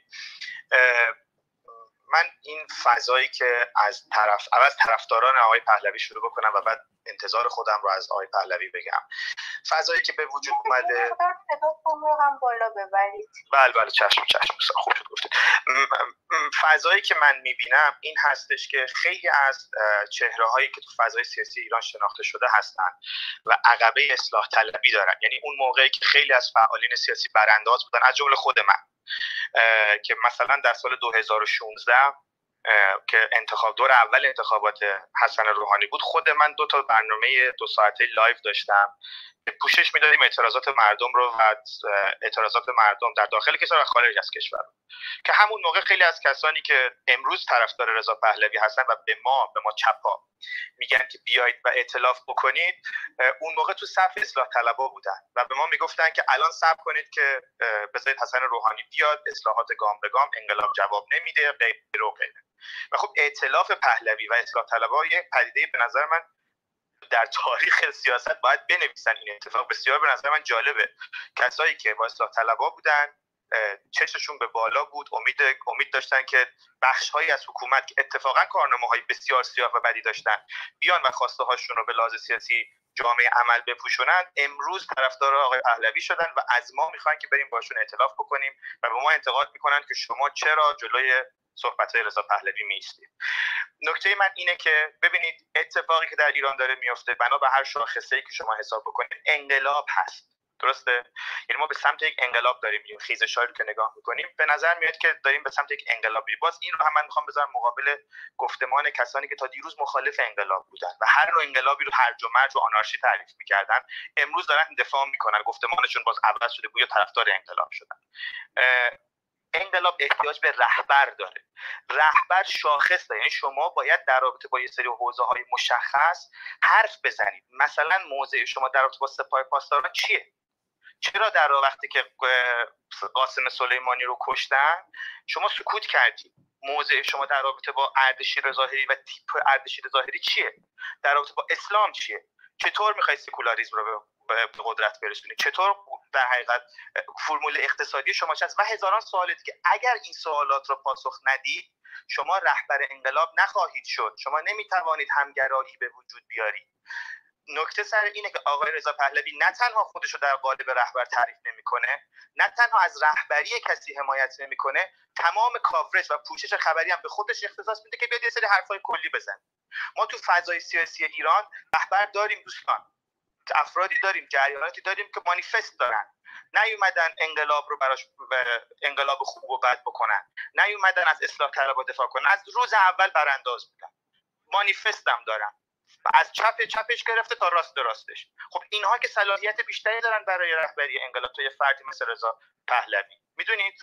من این فضایی که از طرف اول طرفداران آقای پهلوی شروع بکنم و بعد انتظار خودم رو از آقای پهلوی بگم. فضایی که به وجود اومده هم بالا ببرید بله بله چشم چشم خوب شد گفتید فضایی که من می‌بینم این هستش که خیلی از چهره هایی که تو فضای سیاسی ایران شناخته شده هستن و عقبه اصلاح طلبی دارن. یعنی اون موقعی که خیلی از فعالین سیاسی برانداز بودن از جمله خود من. که مثلا در سال 2016 که انتخاب دور اول انتخابات حسن روحانی بود خود من دو تا برنامه دو ساعته live داشتم. پوشش می‌دادیم اعتراضات مردم رو و اعتراضات مردم در داخل کشور و خارج از کشور که همون موقع خیلی از کسانی که امروز طرفدار رضا پهلوی هستن و به ما به ما چپا میگن که بیایید و اعتلاف بکنید اون موقع تو صف اصلاح طلبا بودن و به ما می‌گفتن که الان صبر کنید که بذارید حسن روحانی بیاد اصلاحات گام به گام انقلاب جواب نمیده غیر و غیره. و خب اعتلاف پهلوی و اصلاح طلبا یه پدیده به نظر من در تاریخ سیاست باید بنویسن این اتفاق. بسیار به نظر من جالبه. کسایی که با اصلاح طلبا بودن چششون به بالا بود. امید امید داشتن که بخش هایی از حکومت که اتفاقا کارنامه های بسیار سیاه و بدی داشتن بیان و خواسته هاشون رو به لحاظ سیاسی جامعه عمل بپوشونن. امروز طرفدار آقای پهلوی شدن و از ما می‌خوان که بریم باشون اعتلاف بکنیم و به ما انتقاد می‌کنن که شما چرا جلوی صحبت های رضا پهلوی میستید نکته من اینه که ببینید اتفاقی که در ایران داره میفته بنا به هر شاخصه ای که شما حساب بکنید انقلاب هست. درسته؟ یعنی ما به سمت یک انقلاب داریم میریم خیزش رو که نگاه می‌کنیم به نظر میاد که داریم به سمت یک انقلابی. باز این رو هم من می‌خوام بذارم مقابل گفتمان کسانی که تا دیروز مخالف انقلاب بودن و هر نوع انقلابی رو هرج و مرج و آنارشی تعریف می‌کردن امروز دارن دفاع می‌کنن. گفتمانشون باز عوض شده بویا طرفدار انقلاب شدن. انقلاب احتیاج به رهبر داره. رهبر شاخص داره یعنی شما باید در رابطه با یه سری حوزه های مشخص حرف بزنید. مثلا موضع شما در رابطه با سپاه پاسداران چیه؟ چرا در وقتی که قاسم سلیمانی رو کشتن شما سکوت کردید موضع شما در رابطه با اردشیر ظاهری و تیپ اردشیر ظاهری چیه؟ در رابطه با اسلام چیه؟ چطور می‌خوای سکولاریسم رو به قدرت برسونید چطور در حقیقت فرمول اقتصادی شما چه و هزاران سوال که اگر این سوالات رو پاسخ ندید شما رهبر انقلاب نخواهید شد. شما نمی‌توانید همگرایی به وجود بیارید. نکته سر اینه که آقای رضا پهلوی نه تنها خودش رو در قالب رهبر تعریف نمی‌کنه نه تنها از رهبری کسی حمایت نمی‌کنه تمام کاورج و پوشش خبری هم به خودش اختصاص میده که بیاد یه سری حرفای کلی بزن ما تو فضای سیاسی ایران رهبر داریم دوستان. افرادی داریم جریاناتی داریم که مانیفست دارن. نیومدن انقلاب رو براش انقلاب خوب و بد بکنن. نیومدن از اصلاح طلبها دفاع کنن. از روز اول برانداز بودن. هم دارن از چپ چپش گرفته تا راست راستش. خب اینها که صلاحیت بیشتری دارن برای رهبری انقلاب تو یه فردی مثل رضا پهلوی. می‌دونید؟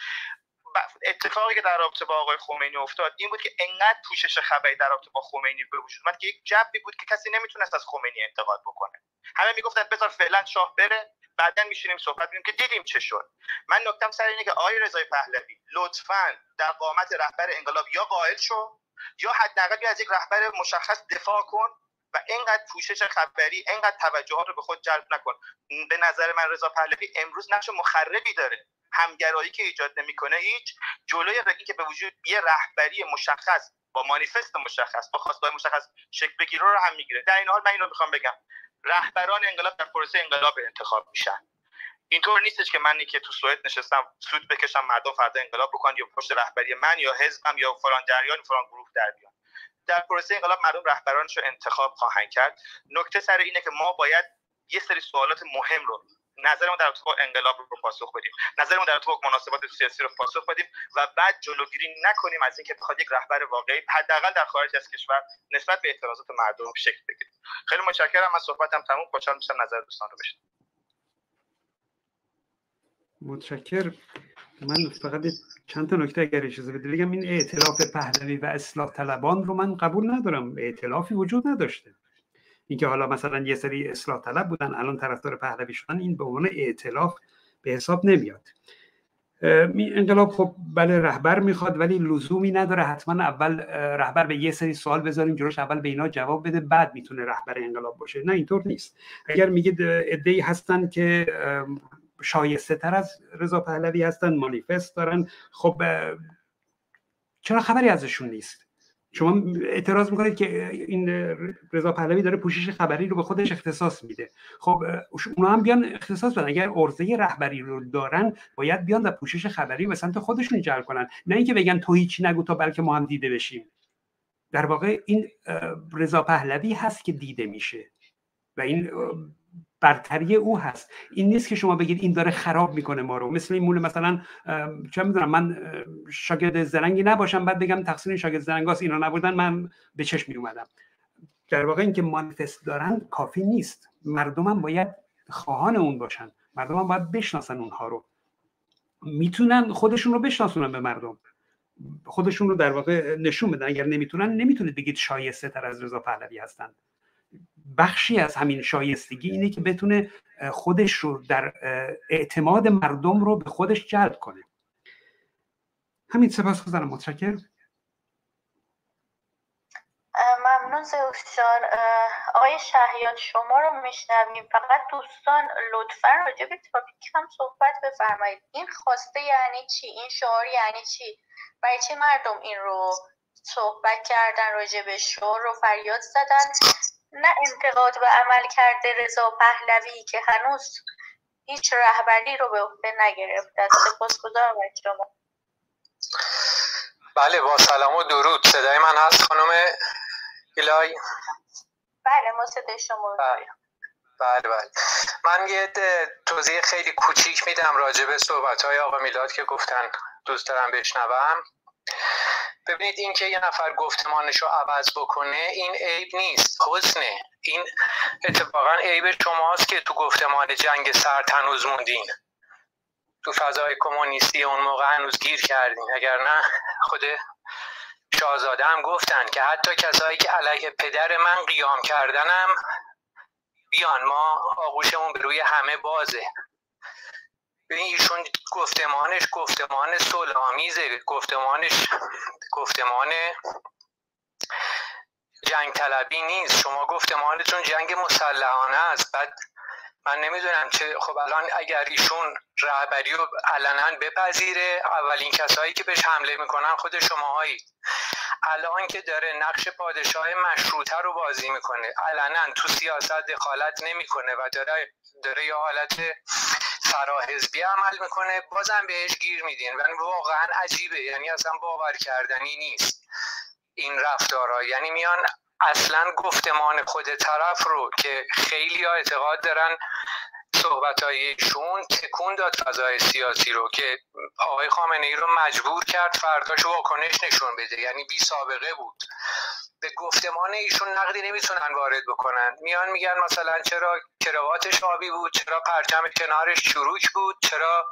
اتفاقی که در رابطه با آقای خمینی افتاد این بود که انقدر پوشش خبری در رابطه با خمینی به وجود اومد که یک جبی بود که کسی نمی‌تونست از خمینی انتقاد بکنه. همه می‌گفتن بذار فعلا شاه بره بعدا میشینیم صحبت می‌کنیم که دیدیم چه شد. من نکتم سر اینه که آقای رضای پهلوی لطفا در قامت رهبر انقلاب یا قائل شو یا حداقل از یک رهبر مشخص دفاع کن و اینقدر پوشش خبری اینقدر توجهات رو به خود جلب نکن. به نظر من رضا پهلوی امروز نقش مخربی داره. همگرایی که ایجاد نمی‌کنه هیچ. جلوی رقی که به وجود یه رهبری مشخص با مانیفست مشخص با خواستهای مشخص شکل بگیره رو هم می‌گیره. در این حال من اینو می‌خوام بگم. رهبران انقلاب در پروسه انقلاب انتخاب میشن. اینطور نیستش که منی که تو سوئد نشستم سود بکشم مردم فردا انقلاب بکنن یا پشت رهبری من یا حزبم یا فلان جریان فلان گروه در بیان. در پروسه انقلاب مردم رهبرانش رو انتخاب خواهند کرد. نکته سر اینه که ما باید یه سری سوالات مهم رو نظرمون در با انقلاب رو پاسخ بدیم. نظرمون در با مناسبات سیاسی رو پاسخ بدیم و بعد جلوگیری نکنیم از اینکه بخواد یک رهبر واقعی حداقل در خارج از کشور نسبت به اعتراضات مردم شکل بگیره. خیلی متشکرم. از صحبتم تموم. خوشحال میشم نظر دوستان رو بشنوم. متشکر من فقط چند تا نکته اگر اجازه بده بگم این ائتلاف پهلوی و اصلاح طلبان رو من قبول ندارم ائتلافی وجود نداشته. اینکه حالا مثلا یه سری اصلاح طلب بودن الان طرفدار پهلوی شدن این به عنوان ائتلاف به حساب نمیاد. انقلاب خب بله رهبر می‌خواد ولی لزومی نداره. حتما اول رهبر به یه سری سوال بذاریم جلوش اول به اینا جواب بده بعد می‌تونه رهبر انقلاب باشه. نه اینطور نیست. اگر میگید ادعی هستن که شایسته تر از رضا پهلوی هستن مانیفست دارن. خب چرا خبری ازشون نیست؟ شما اعتراض می‌کنید که این رضا پهلوی داره پوشش خبری رو به خودش اختصاص میده. خب اونا هم بیان اختصاص بدن. اگر عرضه رهبری رو دارن باید بیان و پوشش خبری به سمت خودشون جلب کنن. نه اینکه بگن تو هیچی نگو تا بلکه ما هم دیده بشیم. در واقع این رضا پهلوی هست که دیده میشه. و این برتری او هست. این نیست که شما بگید این داره خراب می‌کنه ما رو. مثل این مول مثلا چه می‌دونم من شاگرد زرنگی نباشم بعد بگم تقصیر شاگرد زرنگاست اینا نبودن من به چشم می اومدم در واقع اینکه مانیفست دارن کافی نیست. مردم هم باید خواهان اون باشن. مردم هم باید بشناسن اونها رو. می‌تونن خودشون رو بشناسونن به مردم. خودشون رو در واقع نشون بدن. اگر نمی‌تونن نمی‌تونید بگید شایسته تر از رضا پهلوی هستن. بخشی از همین شایستگی اینه که بتونه خودش رو در اعتماد مردم رو به خودش جلب کنه. همین سپاس گذارم متشکر ممنون زوس آقای شهیاد شما رو میشنویم. فقط دوستان لطفا راجع به تاپیک هم صحبت بفرمایید. این خواسته یعنی چی؟ این شعار یعنی چی؟ برای چه مردم این رو صحبت کردن راجع به شعار رو فریاد زدن؟ نه انتقاد به عمل کرده رضا پهلوی که هنوز هیچ رهبری رو به عهده سپاسگزارم از شما. بله با سلام و درود. صدای من هست خانم ایلای؟ بله ما صدای شما بله. بله بله. من یه توضیح خیلی کوچیک میدم راجع به صحبت های آقا میلاد که گفتن دوست دارم بشنوم. ببینید اینکه یه نفر گفتمانش رو عوض بکنه این عیب نیست حسنه. این اتفاقا عیب شماست که تو گفتمان جنگ سرد هنوز موندین. تو فضای کمونیستی اون موقع هنوز گیر کردین. اگر نه خود شاهزاده هم گفتن که حتی کسایی که علیه پدر من قیام کردنم بیان ما آغوشمون به روی همه بازه. ببین ایشون گفتمانش گفتمان صلح گفتمانش گفتمان جنگ طلبی نیست. شما گفتمانتون جنگ مسلحانه است. بعد من نمی‌دونم چه خب الان اگر ایشون رهبری رو علنا بپذیره اولین کسایی که بهش حمله می‌کنن خود شماهایید الان که داره نقش پادشاه مشروطه رو بازی می‌کنه. علنا تو سیاست دخالت نمی‌کنه و داره داره یه حالت فراحزبی عمل می‌کنه بازم بهش گیر میدین. و واقعا عجیبه. یعنی اصلا باور کردنی نیست این رفتارها. یعنی میان اصلا گفتمان خود طرف رو که خیلی ها اعتقاد دارن صحبت هایشون تکون داد فضای سیاسی رو که آقای خامنه ای رو مجبور کرد فرداش واکنش نشون بده. یعنی بی سابقه بود. به گفتمان ایشون نقدی نمی‌تونن وارد بکنن. میان میگن مثلا چرا کرواتش آبی بود چرا پرچم کنارش چروک بود چرا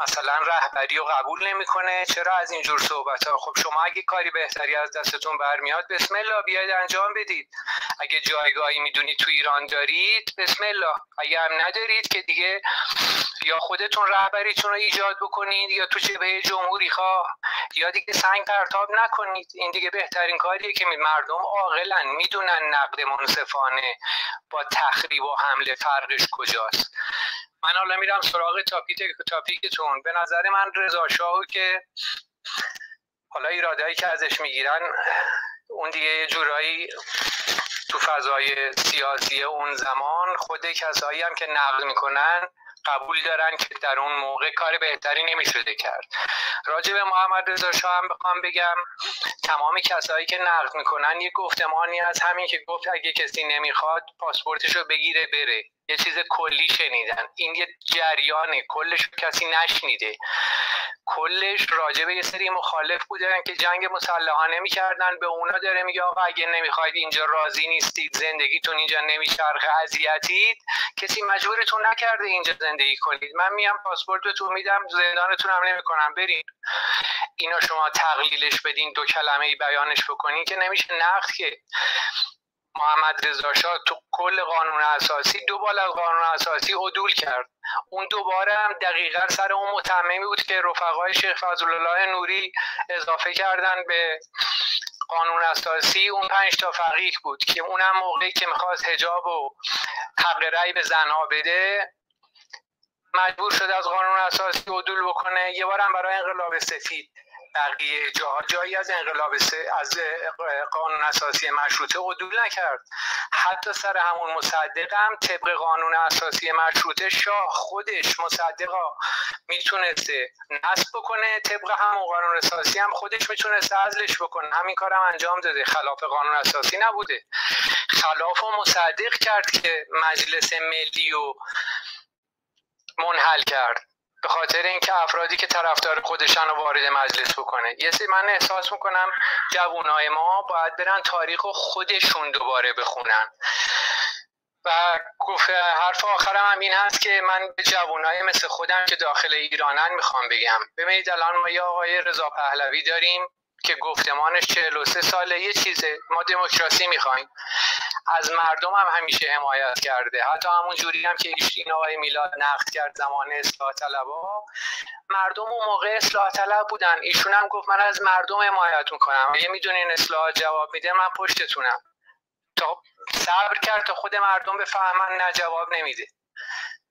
مثلا رهبری رو قبول نمی‌کنه چرا از اینجور صحبت ها خب شما اگه کاری بهتری از دستتون برمیاد بسم الله بیاید انجام بدید. اگه جایگاهی می‌دونید تو ایران دارید بسم الله. اگه هم ندارید که دیگه یا خودتون رهبریتون رو ایجاد بکنید یا تو جبهه جمهوری خواه یا دیگه سنگ پرتاب نکنید. این دیگه بهترین کاریه که مردم عاقلا می‌دونن نقد منصفانه با تخریب و حمله فرقش کجاست. من حالا میرم سراغ تاپیک تاپیکتون. به نظر من رضا شاهو که حالا ایرادهایی که ازش می‌گیرن اون دیگه یه جورایی تو فضای سیاسی اون زمان خود کسایی هم که نقل می‌کنن قبول دارن که در اون موقع کار بهتری نمی‌شده کرد. راجع به محمد رضا شاه هم بخوام بگم تمام کسایی که نقد می‌کنن یه گفتمانی از همین که گفت اگه کسی نمی‌خواد پاسپورتش رو بگیره بره. یه چیز کلی شنیدن. این یه جریانه. کلش کسی نشنیده. کلش راجع به یه سری مخالف بودن که جنگ مسلحانه می‌کردن. به اونا داره میگه آقا اگه نمی‌خواید اینجا راضی نیستید زندگیتون اینجا نمیچرخه اذیتید. کسی مجبورتون نکرده اینجا زندگی کنید. من میام پاسپورتتون میدم زندانتون هم نمی‌کنم. برین. اینا شما تقلیلش بدین دو کلمه بیانش بکنین که نمیشه نقد که محمد رضا شاه تو کل قانون اساسی دو بال از قانون اساسی عدول کرد. اون دوباره هم دقیقا سر اون متممی بود که رفقای شیخ فضل الله نوری اضافه کردن به قانون اساسی. اون پنج تا فقیه بود که اونم موقعی که می‌خواست هجاب و حق رأی به زنها بده مجبور شده از قانون اساسی عدول بکنه. یه بارم برای انقلاب سفید. بقیه جاها جایی از انقلاب از قانون اساسی مشروطه عدول نکرد. حتی سر همون مصدق هم طبق قانون اساسی مشروطه شاه خودش مصدقا می‌تونسته نصب بکنه طبق همون قانون اساسی هم خودش می‌تونسته ازلش بکنه. همین کارم انجام داده. خلاف قانون اساسی نبوده. خلاف و مصدق کرد که مجلس ملی و منحل کرد. به خاطر اینکه افرادی که طرفدار خودشان رو وارد مجلس بکنه. یه سری من احساس می‌کنم جوانای ما باید برن تاریخ خودشون دوباره بخونن. و گفت حرف آخرم هم این هست که من به جوانای مثل خودم که داخل ایرانن می‌خوام بگم. ببینید الان ما یه آقای رضا پهلوی داریم. که گفتمانش 43 ساله یه چیزه. ما دموکراسی می‌خوایم. از مردم هم همیشه حمایت کرده. حتی همون جوری هم که این آقای میلاد نقد کرد زمان اصلاح طلبا. مردم اون موقع اصلاح طلب بودن. ایشون هم گفت من از مردم حمایت می‌کنم. اگه می‌دونین اصلاح جواب میده من پشتتونم. تا صبر کرد تا خود مردم بفهمن نه جواب نمیده.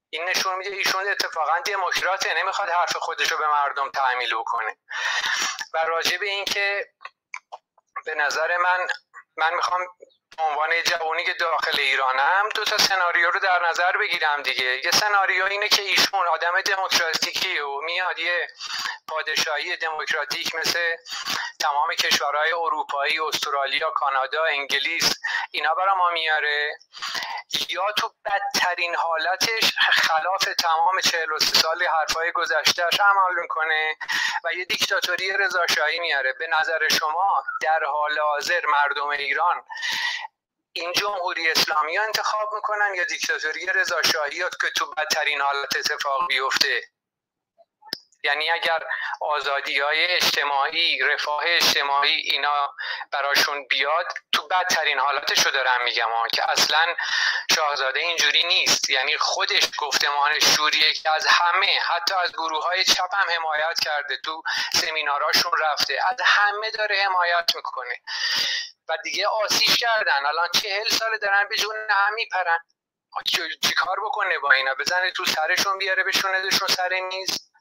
این نشون میده ایشون اتفاقا دموکراته نمی‌خواد حرف خودش رو به مردم تحمیل بکنه. و راجع به این که به نظر من من می‌خوام عنوان جوانی که داخل ایرانم دو تا سناریو رو در نظر بگیرم دیگه. یه سناریو اینه که ایشون آدم دموکراتیکی و میاد یه پادشاهی دموکراتیک مثل تمام کشورهای اروپایی استرالیا کانادا انگلیس اینا برا ما میاره. یا تو بدترین حالتش خلاف تمام 43 سال حرفای گذشتهش عمل می‌کنه و یه دیکتاتوری رضاشاهی میاره. به نظر شما در حال حاضر مردم ایران این جمهوری اسلامی ها انتخاب می‌کنن یا دیکتاتوری رضاشاهی که تو بدترین حالت اتفاق بیفته؟ یعنی اگر آزادی های اجتماعی رفاه اجتماعی اینا براشون بیاد تو بدترین حالتش رو دارم میگم ها که اصلا شاهزاده اینجوری نیست. یعنی خودش گفتمانش جوریه که از همه حتی از گروه های چپ هم حمایت کرده تو سمیناراشون رفته. از همه داره حمایت می‌کنه. و دیگه آسیش کردن. الان چهل سال دارن به جون هم میپرن. چی کار بکنه با اینا؟ بزنه تو سرشون بیاره بشوندشون سر نیست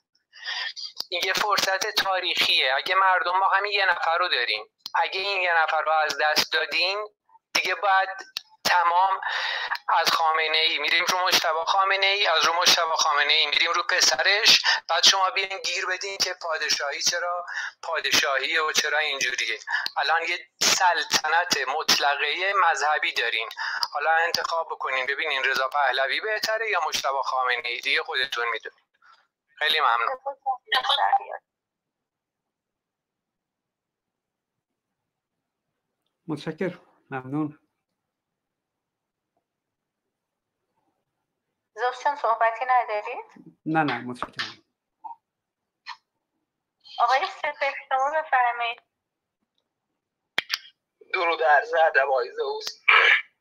یه فرصت تاریخیه. اگه مردم ما همین یه نفر رو داریم. اگه این یه نفر رو از دست دادیم دیگه باید تمام از خامنه ای میریم رو مشتبه خامنه ای از رو مشتبه خامنه ای میریم رو پسرش. بعد شما بیاین گیر بدین که پادشاهی چرا پادشاهی و چرا اینجوریه. الان یه سلطنت مطلقه مذهبی دارین. حالا انتخاب بکنین. ببینین رضا پهلوی بهتره یا مشتبه خامنه ای. دیگه خودتون می‌دونین. خیلی ممنون. متشکر ممنون. زوستون صحبتی ندارید؟ نه نه متشکرم. آقای سپه شما بفرمایید. درود عرض ادب آقای زوس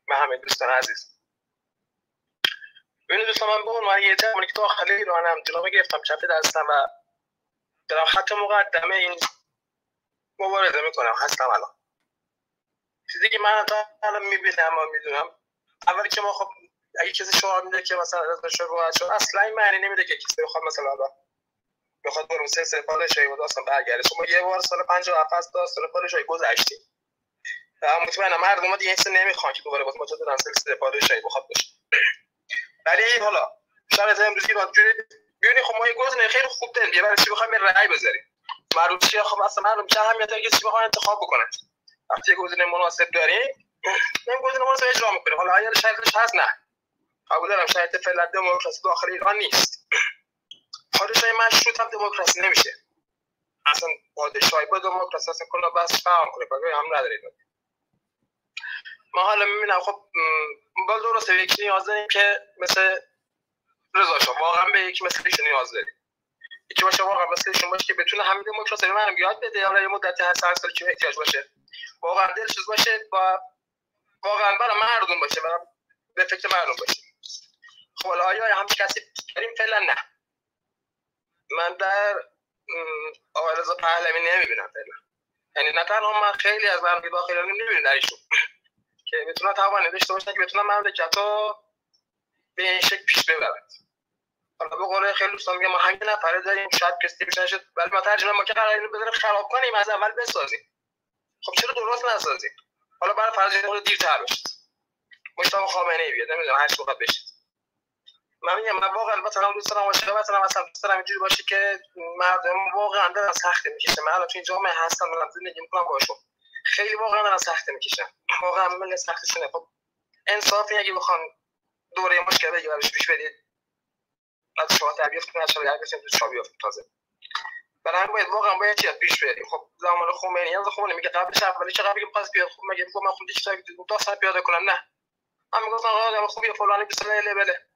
و همه دوستان عزیز. ببینید دوستان من به عنوان یه جوانی که داخل ایرانم جناب گرفتم چپ دستم و دارم خط مقدمه این مبارزه می‌کنم هستم الان. چیزی که من الان می‌بینم و می‌دونم. اول که ما خب اگه کسی شعار میده که مثلا از رو شد اصلا این معنی نمیده که کسی بخواد مثلا بخواد برو سه سه پادشاهی و داستان برگرده. شما یه بار سال 57 از داستان پادشاهی گذشتیم. مطمئنم مردم دیگه این نمی‌خوان که دوباره باز ما تو سلسله پادشاهی بخواد بشه ولی حالا شرایط امروزی جوری ببینید خب ما یه گزینه خیلی خوب داریم. یه برای چی بخوایم رأی بذاریم؟ چیه؟ خب اصلا مردم چه اهمیت داره کسی بخواد انتخاب بکنه. وقتی یه گزینه مناسب داریم این گزینه مناسب اجرا می‌کنیم. حالا اگر شرطش هست نه. قبول دارم شرط فعلا دموکراسی داخل ایران نیست. پادشاهی مشروط هم دموکراسی نمیشه. اصلا پادشاهی با دموکراسی اصلا کلا بس فهم کنه بگه هم ندارید ما حالا می‌بینم خب با درسته یکی نیاز داریم که مثل رضا شاه واقعا به یکی مثل ایشون نیاز داریم. یکی باشه واقعا مثل ایشون باشه که بتونه همین دموکراسی من یاد بده. حالا یه مدتی هست هر سال که احتیاج باشه. واقعا دلسوز باشه با واقعا برای مردم باشه برای به فکر مردم باشه. خب حالا آیا هم کسی داریم؟ فعلا نه. من در آقای رضا پهلوی نمی‌بینم فعلا. یعنی نه تنها من خیلی از مردم داخل ایران نمی‌بینم در ایشون. که بتونن توانی داشته باشن که بتونن مملکت رو به این شکل پیش ببرد حالا به قول خیلی دوستان میگم ما همین نفره داریم شاید کسی نشد ولی ما ترجمه ما که قرار بذاریم خراب کنیم از اول بسازیم. خب چرا درست نسازیم؟ حالا برای فرض اینکه دیرتر بشید مشتاق خامنه ای بیاد نمی‌دونم هر بخواد بشید من میگم من واقعا مثلا دوست دارم باشه مثلا مثلا دوست دارم اینجوری باشه که مردم واقعا دارن سخت می‌کشه من الان تو این جامعه هستم من زندگی می‌کنم باشون خیلی واقعا دارن سخت می‌کشن واقعا من سختشونه خب انصافی اگه بخوان دوره مشکل بگی براش پیش بدید از شما تربیت کنید از شما تو شما بیافت تازه. برای همین باید واقعا باید چیز پیش بریم؟ خب زمان خمینی از خمینی میگه قبلش اولی چه قبلی پس بیاد؟ خب مگه من خود چیزا داستان پیاده کنم؟ نه. من می‌گفتم آقا خوبی فلانی 20 لبله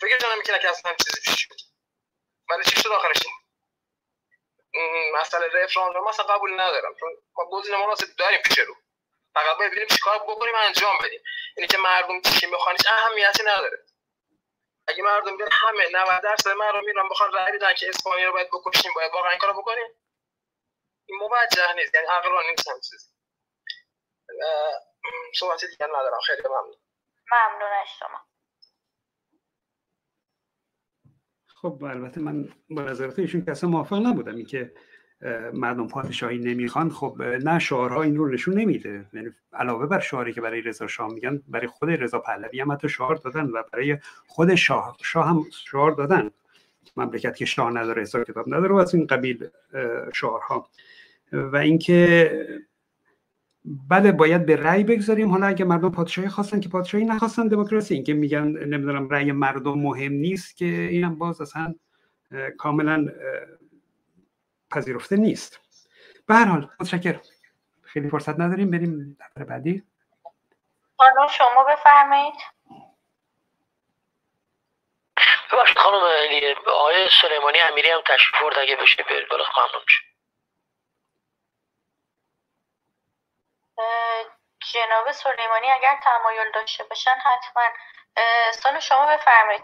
فکر کنم که اصلا چیزی پیش شد ولی چی شد آخرش؟ مسئله رفراندوم مثلا قبول ندارم. چون ما گزینه مناسب داریم پیش رو. فقط باید ببینیم چیکار بکنیم انجام بدیم. اینی که مردم چی می‌خوان هیچ اهمیتی نداره. اگه مردم بیان همه 90 درصد مردم ایران بخوان رأی بدن که اسپانیا رو باید بکشیم باید واقعا این کارو بکنیم. این موجه نیست یعنی عقلانی نیست هم چیزی. صحبت دیگه ندارم. خیلی ممنون. ممنون شما. خب البته من با نظرات ایشون که اصلا موافق نبودم. اینکه مردم پادشاهی نمی‌خوان خب نه شعارها این رو نشون نمیده. یعنی علاوه بر شعاری که برای رضا شاه میگن برای خود رضا پهلوی هم حتی شعار دادن و برای خود شاه شاه هم شعار دادن. مملکت که شاه نداره حساب کتاب نداره و از این قبیل شعارها. و اینکه بله باید به رأی بگذاریم. حالا اگه مردم پادشاهی خواستن که پادشاهی نخواستن دموکراسی اینکه میگن نمی‌دونم رأی مردم مهم نیست که اینم باز اصلا کاملا پذیرفته نیست. به هر حال متشکرم. خیلی فرصت نداریم بریم دفتر بعدی. خانم شما بفرمایید. ببخشید خانم آقای سلیمانی امیری هم تشریف برد اگه بشه بیارید بالا ممنون میشه جناب سلیمانی اگر تمایل داشته باشن حتما. سال شما بفرمایید.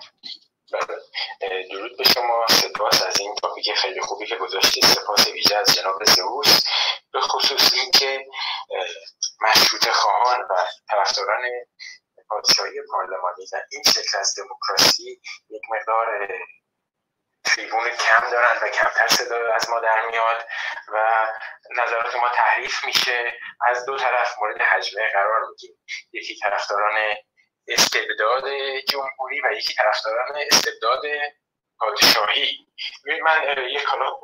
درود به شما. سپاس از این تاپیک خیلی خوبی که گذاشتید. سپاس ویژه از جناب زئوس. به خصوص اینکه مشروط خواهان و طرفداران پادشاهی پارلمانی و این شکل از دموکراسی یک مقدار تریبون کم دارن و کمتر صدا از ما در میاد و نظرات ما تحریف میشه. از دو طرف مورد حجمه قرار میگیم یکی طرفداران استبداد جمهوری و یکی طرفداران استبداد پادشاهی. من یک حالا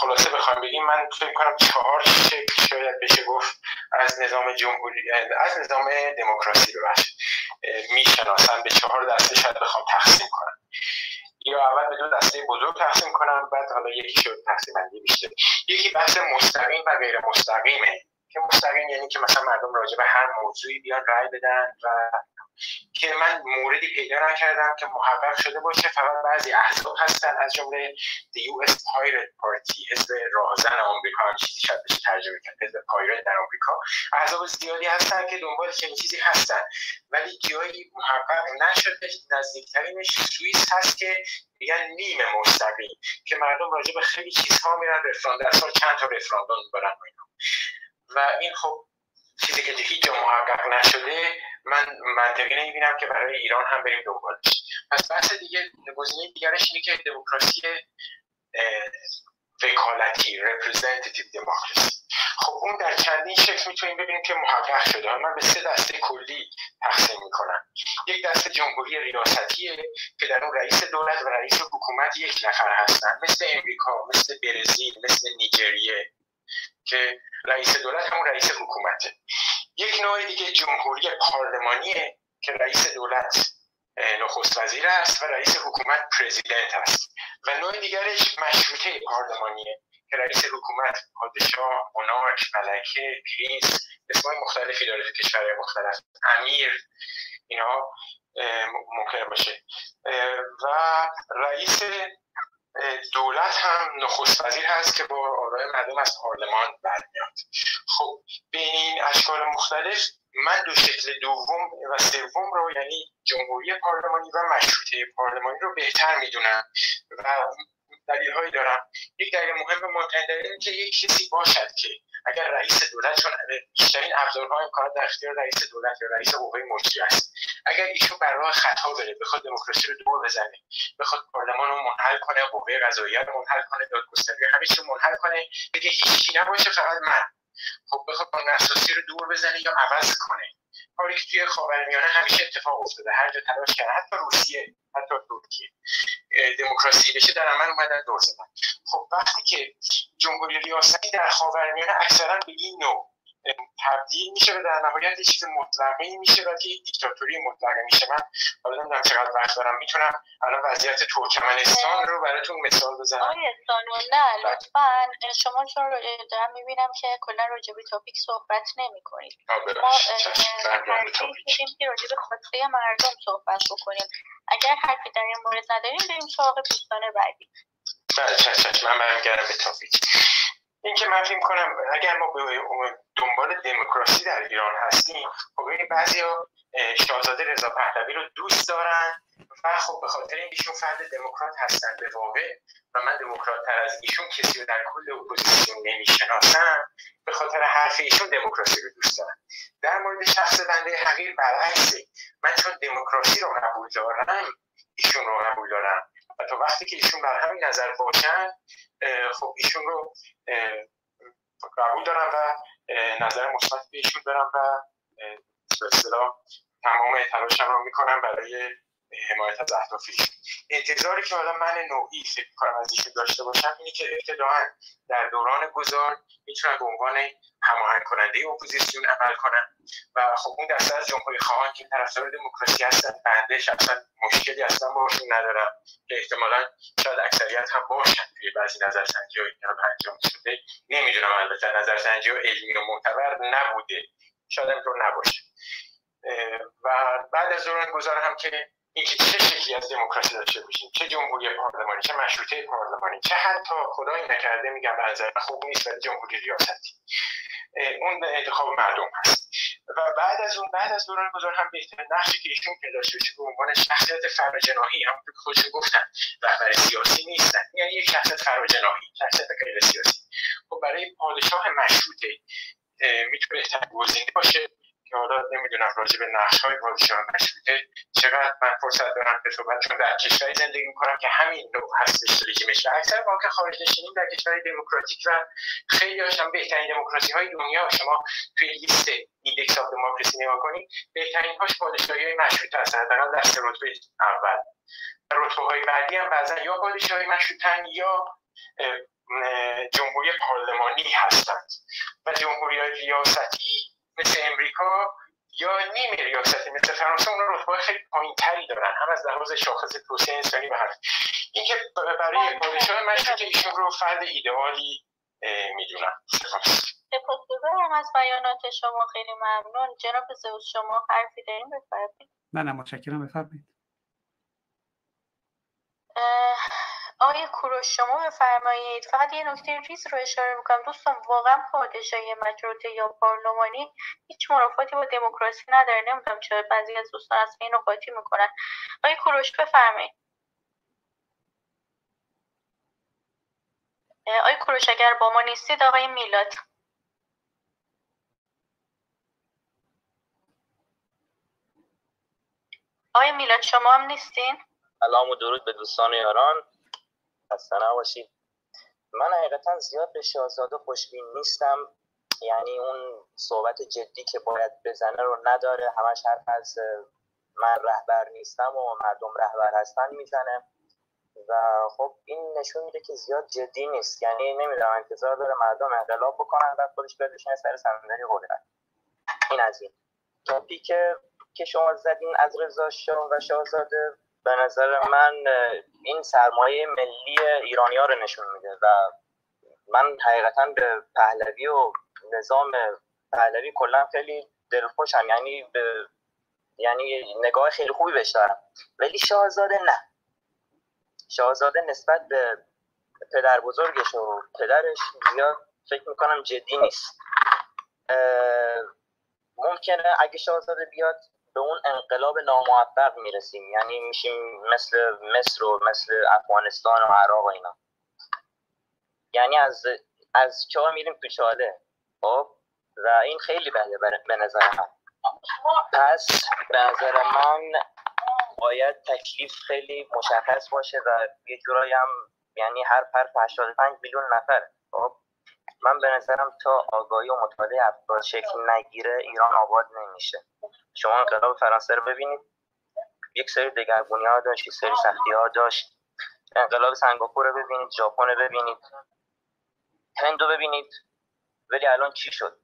خلاصه بخوام بگیم من فکر کنم چهار شکل شاید بشه گفت از نظام جمهوری از نظام دموکراسی ببخشید. می‌شناسن به چهار دسته شاید بخوام تقسیم کنم. یا اول به دو دسته بزرگ تقسیم کنم بعد حالا یکی شد تقسیم بندی بیشتر. یکی بحث مستقیم و غیر مستقیمه. که مستقیم یعنی که مثلا مردم راجع به هر موضوعی بیان رأی بدن و که من موردی پیدا نکردم که محقق شده باشه فقط بعضی احزاب هستن از جمله The US Pirate Party حزب راهزن آمریکا هم چیزی شاید بشه ترجمه کرد حزب پایرت در آمریکا. احزاب زیادی هستن که دنبال چنین چیزی هستن ولی جایی محقق نشده نزدیکترینش سوئیس هست که میگن نیمه مستقیم که مردم راجع به خیلی چیزها میرن رفراندوم سال چند تا رفراندوم می‌برن و این خب چیزی که هیچ محقق نشده من منطقی نمی‌بینم که برای ایران هم بریم دنبالش پس بحث دیگه گزینه دیگرش اینه که دموکراسی وکالتی representative democracy. خب اون در چندین شکل می‌تونیم ببینیم که محقق شده. من به سه دسته کلی تقسیم می‌کنم. یک دسته جمهوری ریاستیه که در اون رئیس دولت و رئیس حکومت یک نفر هستن. مثل امریکا مثل برزیل مثل نیجریه که رئیس دولت همون رئیس حکومته. یک نوع دیگه جمهوری پارلمانیه که رئیس دولت نخست وزیر است و رئیس حکومت پرزیدنت است. و نوع دیگرش مشروطه پارلمانیه که رئیس حکومت پادشاه مونارک ملکه پرینس اسمای مختلفی داره تو کشورهای مختلف امیر اینا ممکن باشه. و رئیس دولت هم نخست وزیر هست که با آرای مردم از پارلمان برمیاد. خب بین این اشکال مختلف من دو شکل دوم و سوم رو یعنی جمهوری پارلمانی و مشروطه پارلمانی رو بهتر می‌دونم و دلیل هایی دارم. یک دلیل مهم این که یک کسی باشد که اگر رئیس دولت چون بیشترین ابزارها امکانات در اختیار رئیس دولت یا رئیس قوه مجری است. اگر ایشون بر خطا بره بخواد دموکراسی رو دور بزنه بخواد پارلمان رو منحل کنه قوه قضاییه رو منحل کنه دادگستری همه چی منحل کنه بگه هیچی نباشه فقط من. خب بخواد قانون اساسی رو دور بزنه یا عوض کنه. کاری که توی خاورمیانه همیشه اتفاق افتاده. هر جا تلاش کرده حتی روسیه حتی ترکیه دموکراسی. بشه در عمل اومدن دور زدن. خب وقتی که جمهوری ریاستی در خاورمیانه اکثرا به این نوع تبدیل میشه و در نهایت چیز مطلقه میشه و که دیکتاتوری مطلقه میشه. من حالا نمی‌دونم چقدر وقت دارم. می‌تونم الان وضعیت ترکمنستان رو براتون مثال بزنم. آقای نه لطفا. شما چون دارم می‌بینم که کلا راجع به تاپیک صحبت نمی کنید ما ترجیح که راجع به خواسته مردم صحبت بکنیم. اگر حرفی در این مورد نداریم بریم سراغ دوستان بعدی. بله چشم من برمیگردم به topic این که من فکر کنم اگر ما به دنبال دموکراسی در ایران هستیم خب این بعضیا شاهزاده رضا پهلوی رو دوست دارن و خب به خاطر این ایشون فرد دموکرات هستن به واقع و من دموکرات تر از ایشون کسی رو در کل اپوزیسیون نمی‌شناسم به خاطر حرف ایشون دموکراسی رو دوست دارم در مورد شخص بنده حقیر برعکسه. من چون دموکراسی رو قبول دارم ایشون رو قبول دارم. و تا وقتی که ایشون بر همین نظر باشن خب ایشون رو قبول دارم و نظر مثبت به ایشون دارم و به تمام تلاشم رو می‌کنم برای حمایت از اهداف انتظاری که حالا من نوعی فکر کنم از ایشون داشته باشم اینه که ابتداعا در دوران گذار می‌تونن به عنوان هماهنگ کننده اپوزیسیون عمل کنن و خب اون دسته از جمهوری خواهان که طرفدار دموکراسی هستن بنده شخصا مشکلی اصلا باشون ندارم که احتمالا شاید اکثریت هم باشن توی بعضی نظرسنجی هایی که انجام شده نمی‌دونم البته. نظرسنجی علمی و معتبر نبوده. شاید اینطور نباشه. و بعد از دوران گذار هم که اینکه چه شکلی از دموکراسی داشته باشیم؟ چه جمهوری پارلمانی چه مشروطه پارلمانی چه حتی خدای نکرده میگم نظر خوب نیست ولی جمهوری ریاستی. اون انتخاب مردم هست. و بعد از اون بعد از دوران گذار هم بهترین نقشی که ایشون پیدا شده به عنوان شخصیت فرجناهی هم که خودشون گفتن رهبر سیاسی نیستن. یعنی یک شخصیت فرجناهی شخصیت غیر سیاسی. خب برای پادشاه مشروطه می‌تونه بهترین گزینه باشه. که حالا نمی‌دونم راجع به نقش های پادشاه مشروطه چقدر من فرصت دارم به صحبت چون در کشوری زندگی می‌کنم که همین نوع هستش رژیمش و اکثر ما که خارج نشینیم در کشور دموکراتیک و خیلی هاشم بهترین دموکراسی های دنیا شما توی لیست index of democracy نگاه کنید بهترین هاش پادشاهی های مشروطه هستن حداقل در سه رتبه اول. رتبه های بعدی هم بعضا یا پادشاهی مشروطن یا جمهوری پارلمانی هستند. و جمهوری ریاستی مثل امریکا یا نیم ریاستی مثل فرانسه اون رتبه خیلی پایین تری دارن. هم از لحاظ شاخص توسعه انسانی و هر اینکه برای پادشاه مشروطه ایشون رو فرد ایدئالی می‌دونم. سپاسگزارم از بیانات شما خیلی ممنون. جناب زوز شما حرفی داریم بفرمایید. نه نه متشکرم. بفرمایید. آقای کوروش شما بفرمایید. فقط یه نکته ریز رو اشاره می‌کنم دوستان واقعا پادشاهی مشروطه یا پارلمانی هیچ مرافاتی با دموکراسی نداره. نمی‌دونم چرا بعضی از دوستان از این قاطی می‌کنن. آقای کوروش بفرمایید. آقای کوروش اگر با ما نیستید آقای میلاد. آقای میلاد شما هم نیستین؟ سلام و درود به دوستان یاران. خسته نباشید من حقیقتا زیاد به شاهزاده خوشبین نیستم. یعنی اون صحبت جدی که باید بزنه رو نداره. همش حرف از من رهبر نیستم و مردم رهبر هستن می‌زنه. و خب این نشون میده که زیاد جدی نیست. یعنی نمی‌دونم انتظار داره مردم انقلاب بکنن بعد خودش بشینه سر صندلی قدرت این از این. تاپیک که شما زدین از رضا شاه و شاهزاده به نظر من این سرمایه ملی ایرانی ها رو نشون میده و من حقیقتا به پهلوی و نظام پهلوی کلا خیلی دلخوشم. یعنی به یعنی نگاه خیلی خوبی بهش دارم. ولی شاهزاده نه. شاهزاده نسبت به پدر بزرگش و پدرش زیاد فکر می‌کنم جدی نیست. ممکنه اگه شاهزاده بیاد به اون انقلاب ناموفق می‌رسیم. یعنی میشیم مثل مصر و مثل افغانستان و عراق و اینا. یعنی از از چاه میریم تو چاله. خب؟ و این خیلی بده به نظر من. پس به نظر من باید تکلیف خیلی مشخص باشه و یه جورایی هم یعنی هر فرد 85 میلیون نفر. خب؟ من به نظرم تا آگاهی و مطالعه افراد شکل نگیره ایران آباد نمیشه. شما انقلاب فرانسه رو ببینید. یک سری دگرگونی ها داشت یک سری سختی ها داشت. انقلاب سنگاپور رو ببینید ژاپن رو ببینید. هند رو ببینید. ولی الان چی شد؟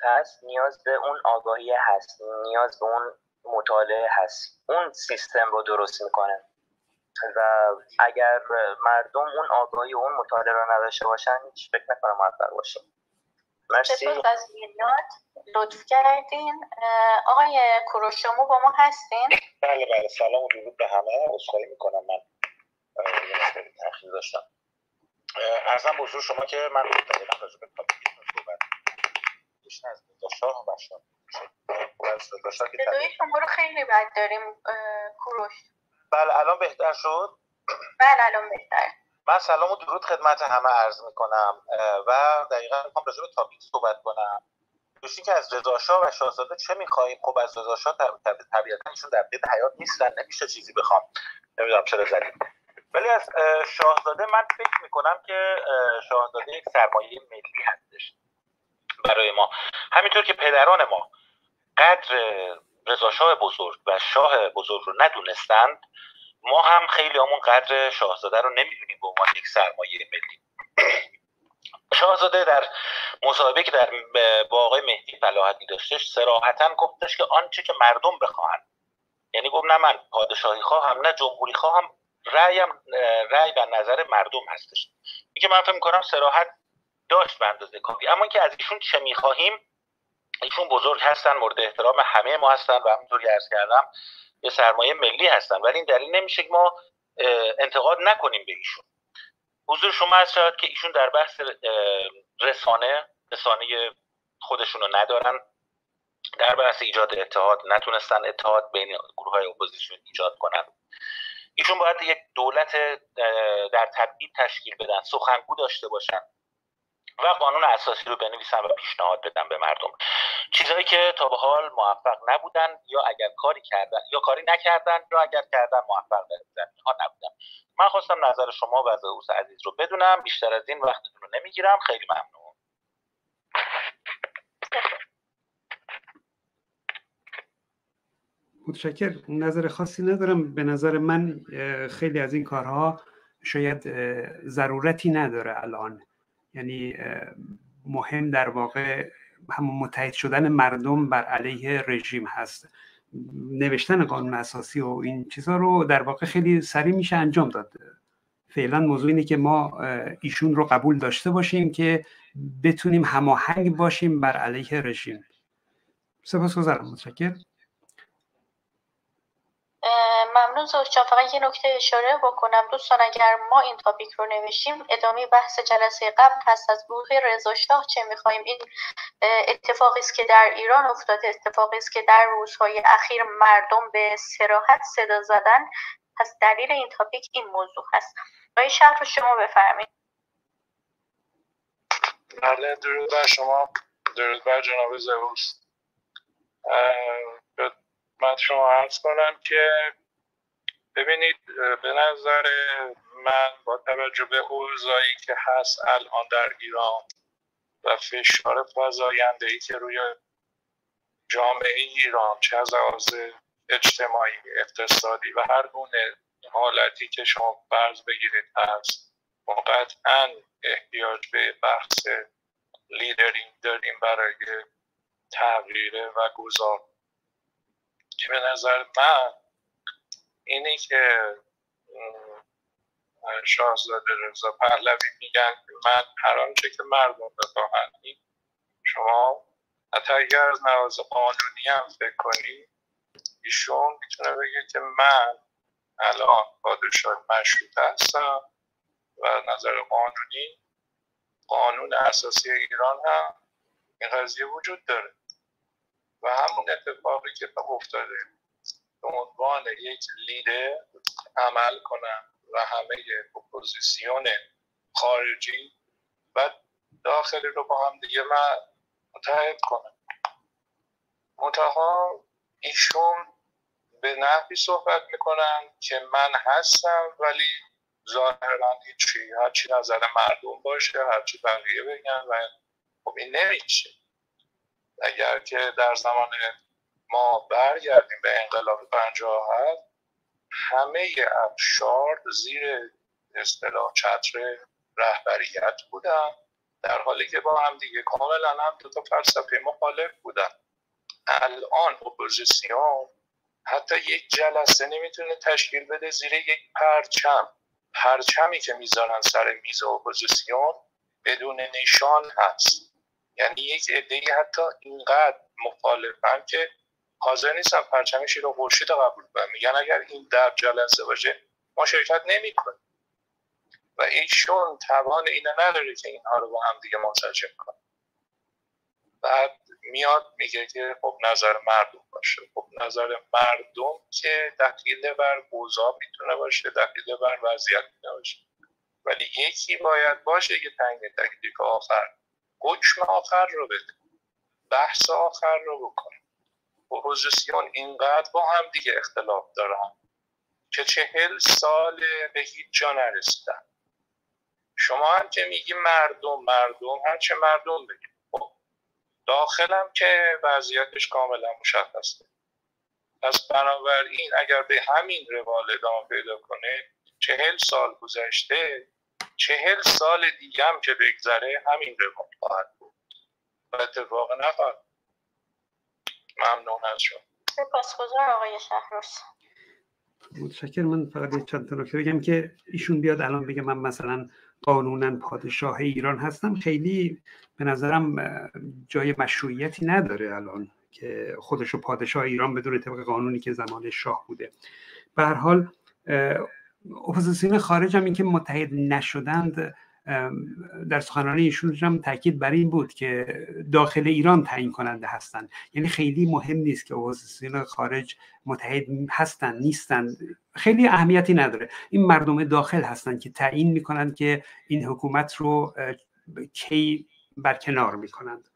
پس نیاز به اون آگاهی هست نیاز به اون مطالعه هست. اون سیستم رو درست می‌کنه. و اگر مردم اون آگاهی و اون مطالعه رو نداشته باشن هیچ فکر نکنم موفق باشیم. مرسی. از لطف کردین. آقای کروشامو با ما هستین؟ بله بله سلام و درود به همه. عذرخواهی می‌کنم. من تاخیر داشتم. ارزم بزرگ شما که من دقیقا راجع به صحبت از شاه صدای شما رو خیلی بد داریم کوروش. بله الان بهتر شد؟ بله الان بهتر. من سلام و درود خدمت همه عرض می‌کنم و دقیقا می‌خوام راجع به تاپیک صحبت کنم. دوشی که از رضا و شاهزاده چه می‌خواهیم؟ خب از رضا شاه طبیعتا ایشون در قید حیات نیستن نمیشه چیزی بخوام. نمی‌دونم چرا زدیم ولی از شاهزاده من فکر می‌کنم که شاهزاده یک سرمایه ملی هستش برای ما. همینطور که پدران ما قدر رضاشاه بزرگ و شاه بزرگ رو ندونستند ما هم خیلی همون قدر شاهزاده رو نمی‌دونیم به عنوان یک سرمایه ملی. شاهزاده در مصاحبه که در با آقای مهدی فلاحتی داشتش سراحتا گفتش که آنچه که مردم بخواهند. یعنی گفت نه من پادشاهی خواهم نه جمهوری خواهم رأیم رأی و نظر مردم هستش. که من فکر می‌کنم سراحت داشت به اندازه کافی. اما که از ایشون چه می‌خواهیم ایشون بزرگ هستن مورد احترام همه ما هستن و همونطور ارز کردم یه سرمایه ملی هستن ولی این دلیل نمیشه که ما انتقاد نکنیم به ایشون. حضور شما از شاید که ایشون در بحث رسانه رسانه خودشون رو ندارن. در بحث ایجاد اتحاد نتونستن اتحاد بین گروه های اپوزیسیون ایجاد کنن. ایشون باید یک دولت در تبعید تشکیل بدن سخنگو داشته باشن. و قانون اساسی رو بنویسن و پیشنهاد بدن به مردم. چیزهایی که تا به حال موفق نبودن یا اگر کاری کردن یا کاری نکردن یا اگر کردن موفق در ها نبودن. من خواستم نظر شما و از عزیز رو بدونم. بیشتر از این وقتتون رو نمی‌گیرم. خیلی ممنون. متشکر نظر خاصی ندارم. به نظر من خیلی از این کارها شاید ضرورتی نداره الان. یعنی مهم در واقع همون متحد شدن مردم بر علیه رژیم هست. نوشتن قانون اساسی و این چیزها رو در واقع خیلی سریع میشه انجام داد. فعلا موضوع اینه که ما ایشون رو قبول داشته باشیم که بتونیم هماهنگ باشیم بر علیه رژیم. سپاس گذارم متشکر ممنون جان. فقط یه نکته اشاره بکنم. دوستان اگر ما این تاپیک رو نوشیم ادامه بحث جلسه قبل هست. از گروه رضا شاه چه می‌خوایم؟ این اتفاقی است که در ایران افتاده اتفاقی است که در روزهای اخیر مردم به سراحت صدا زدن. پس دلیل این تاپیک این موضوع هست. آقای شهر رو شما بفرمایید. بله درود بر شما. درود بر جناب زهوس خدمت شما عرض کنم که ببینید به نظر من با توجه به اوضاعی که هست الان در ایران و فشار فضاینده ای که روی جامعه ایران چه از لحاظ اجتماعی اقتصادی و هر گونه حالتی که شما فرض بگیرید هست ما قطعا احتیاج به بحث لیدرینگ داریم برای تغییره و گذار که به نظر من اینی که شاهزاده رضا پهلوی میگن من هر آنچه که مردم بخواهند شما حتی اگر از نواز قانونی هم فکر کنی ایشون می‌تونه بگه که من الان پادشاه مشروط هستم و نظر قانونی قانون اساسی ایران هم این قضیه وجود داره. و همون اتفاقی که افتاده به عنوان یک لیدر عمل کنم و همه اپوزیسیون خارجی و داخلی رو با هم دیگه من متحد کنم. منتها ایشون به نحوی صحبت می‌کنن که من هستم ولی ظاهرا هیچی هرچی نظر مردم باشه هرچی بقیه بگن و خب این نمیشه. اگر که در زمان ما برگردیم به انقلاب پنجاه هفت. همه اقشار زیر اصطلاح چتر رهبریت بودن در حالی که با هم دیگه کاملا هم دو تا فلسفه مخالف بودن. الان اپوزیسیون حتی یک جلسه نمی‌تونه تشکیل بده زیر یک پرچم. پرچمی که می‌ذارن سر میز اپوزیسیون بدون نشان هست. یعنی یک عده حتی اینقدر مخالفن که حاضر نیستن پرچم شیر و خورشید قبول کنن میگن اگر این در جلسه باشه ما شرکت نمی‌کنیم. و ایشون توان اینو نداره که اینها رو با هم دیگه منسجم کنه بعد میاد میگه که خب نظر مردم باشه. خب نظر مردم که دخیل بر اوضاع می‌تونه باشه دخیل بر وضعیت می‌تونه باشه. ولی یکی باید باشه که تنگ تکلیف آخر حکم آخر رو بده بحث آخر رو بکنه. اپوزیسیون اینقدر با هم دیگه اختلاف دارن که چهل سال به هیچ جا نرسیدن. شما هم که میگی مردم مردم هرچه مردم بگید خب داخلم که وضعیتش کاملا مشخصه. پس بنابراین اگر به همین روال ادامه پیدا کنه چهل سال گذشته چهل سال دیگه هم که بگذره همین روال خواهد بود. و اتفاق نخواهد ممنون از شما. سپاسگزار آقای شهروز. متشکر من فقط چند تا نکته بگم که ایشون بیاد الان بگه من مثلا قانونا پادشاه ایران هستم. خیلی به نظرم جای مشروعیتی نداره الان که خودشو پادشاه ایران بدون طبق قانونی که زمان شاه بوده. به هر حال اپوزیسیون خارج هم اینکه متحد نشدند در سخنرانی ایشون هم تاکید بر این بود که داخل ایران تعیین کننده هستند یعنی خیلی مهم نیست که اپوزیسیون خارج متحد هستند نیستند خیلی اهمیتی نداره. این مردم داخل هستند که تعیین می‌کنند که این حکومت رو کی برکنار می‌کنند.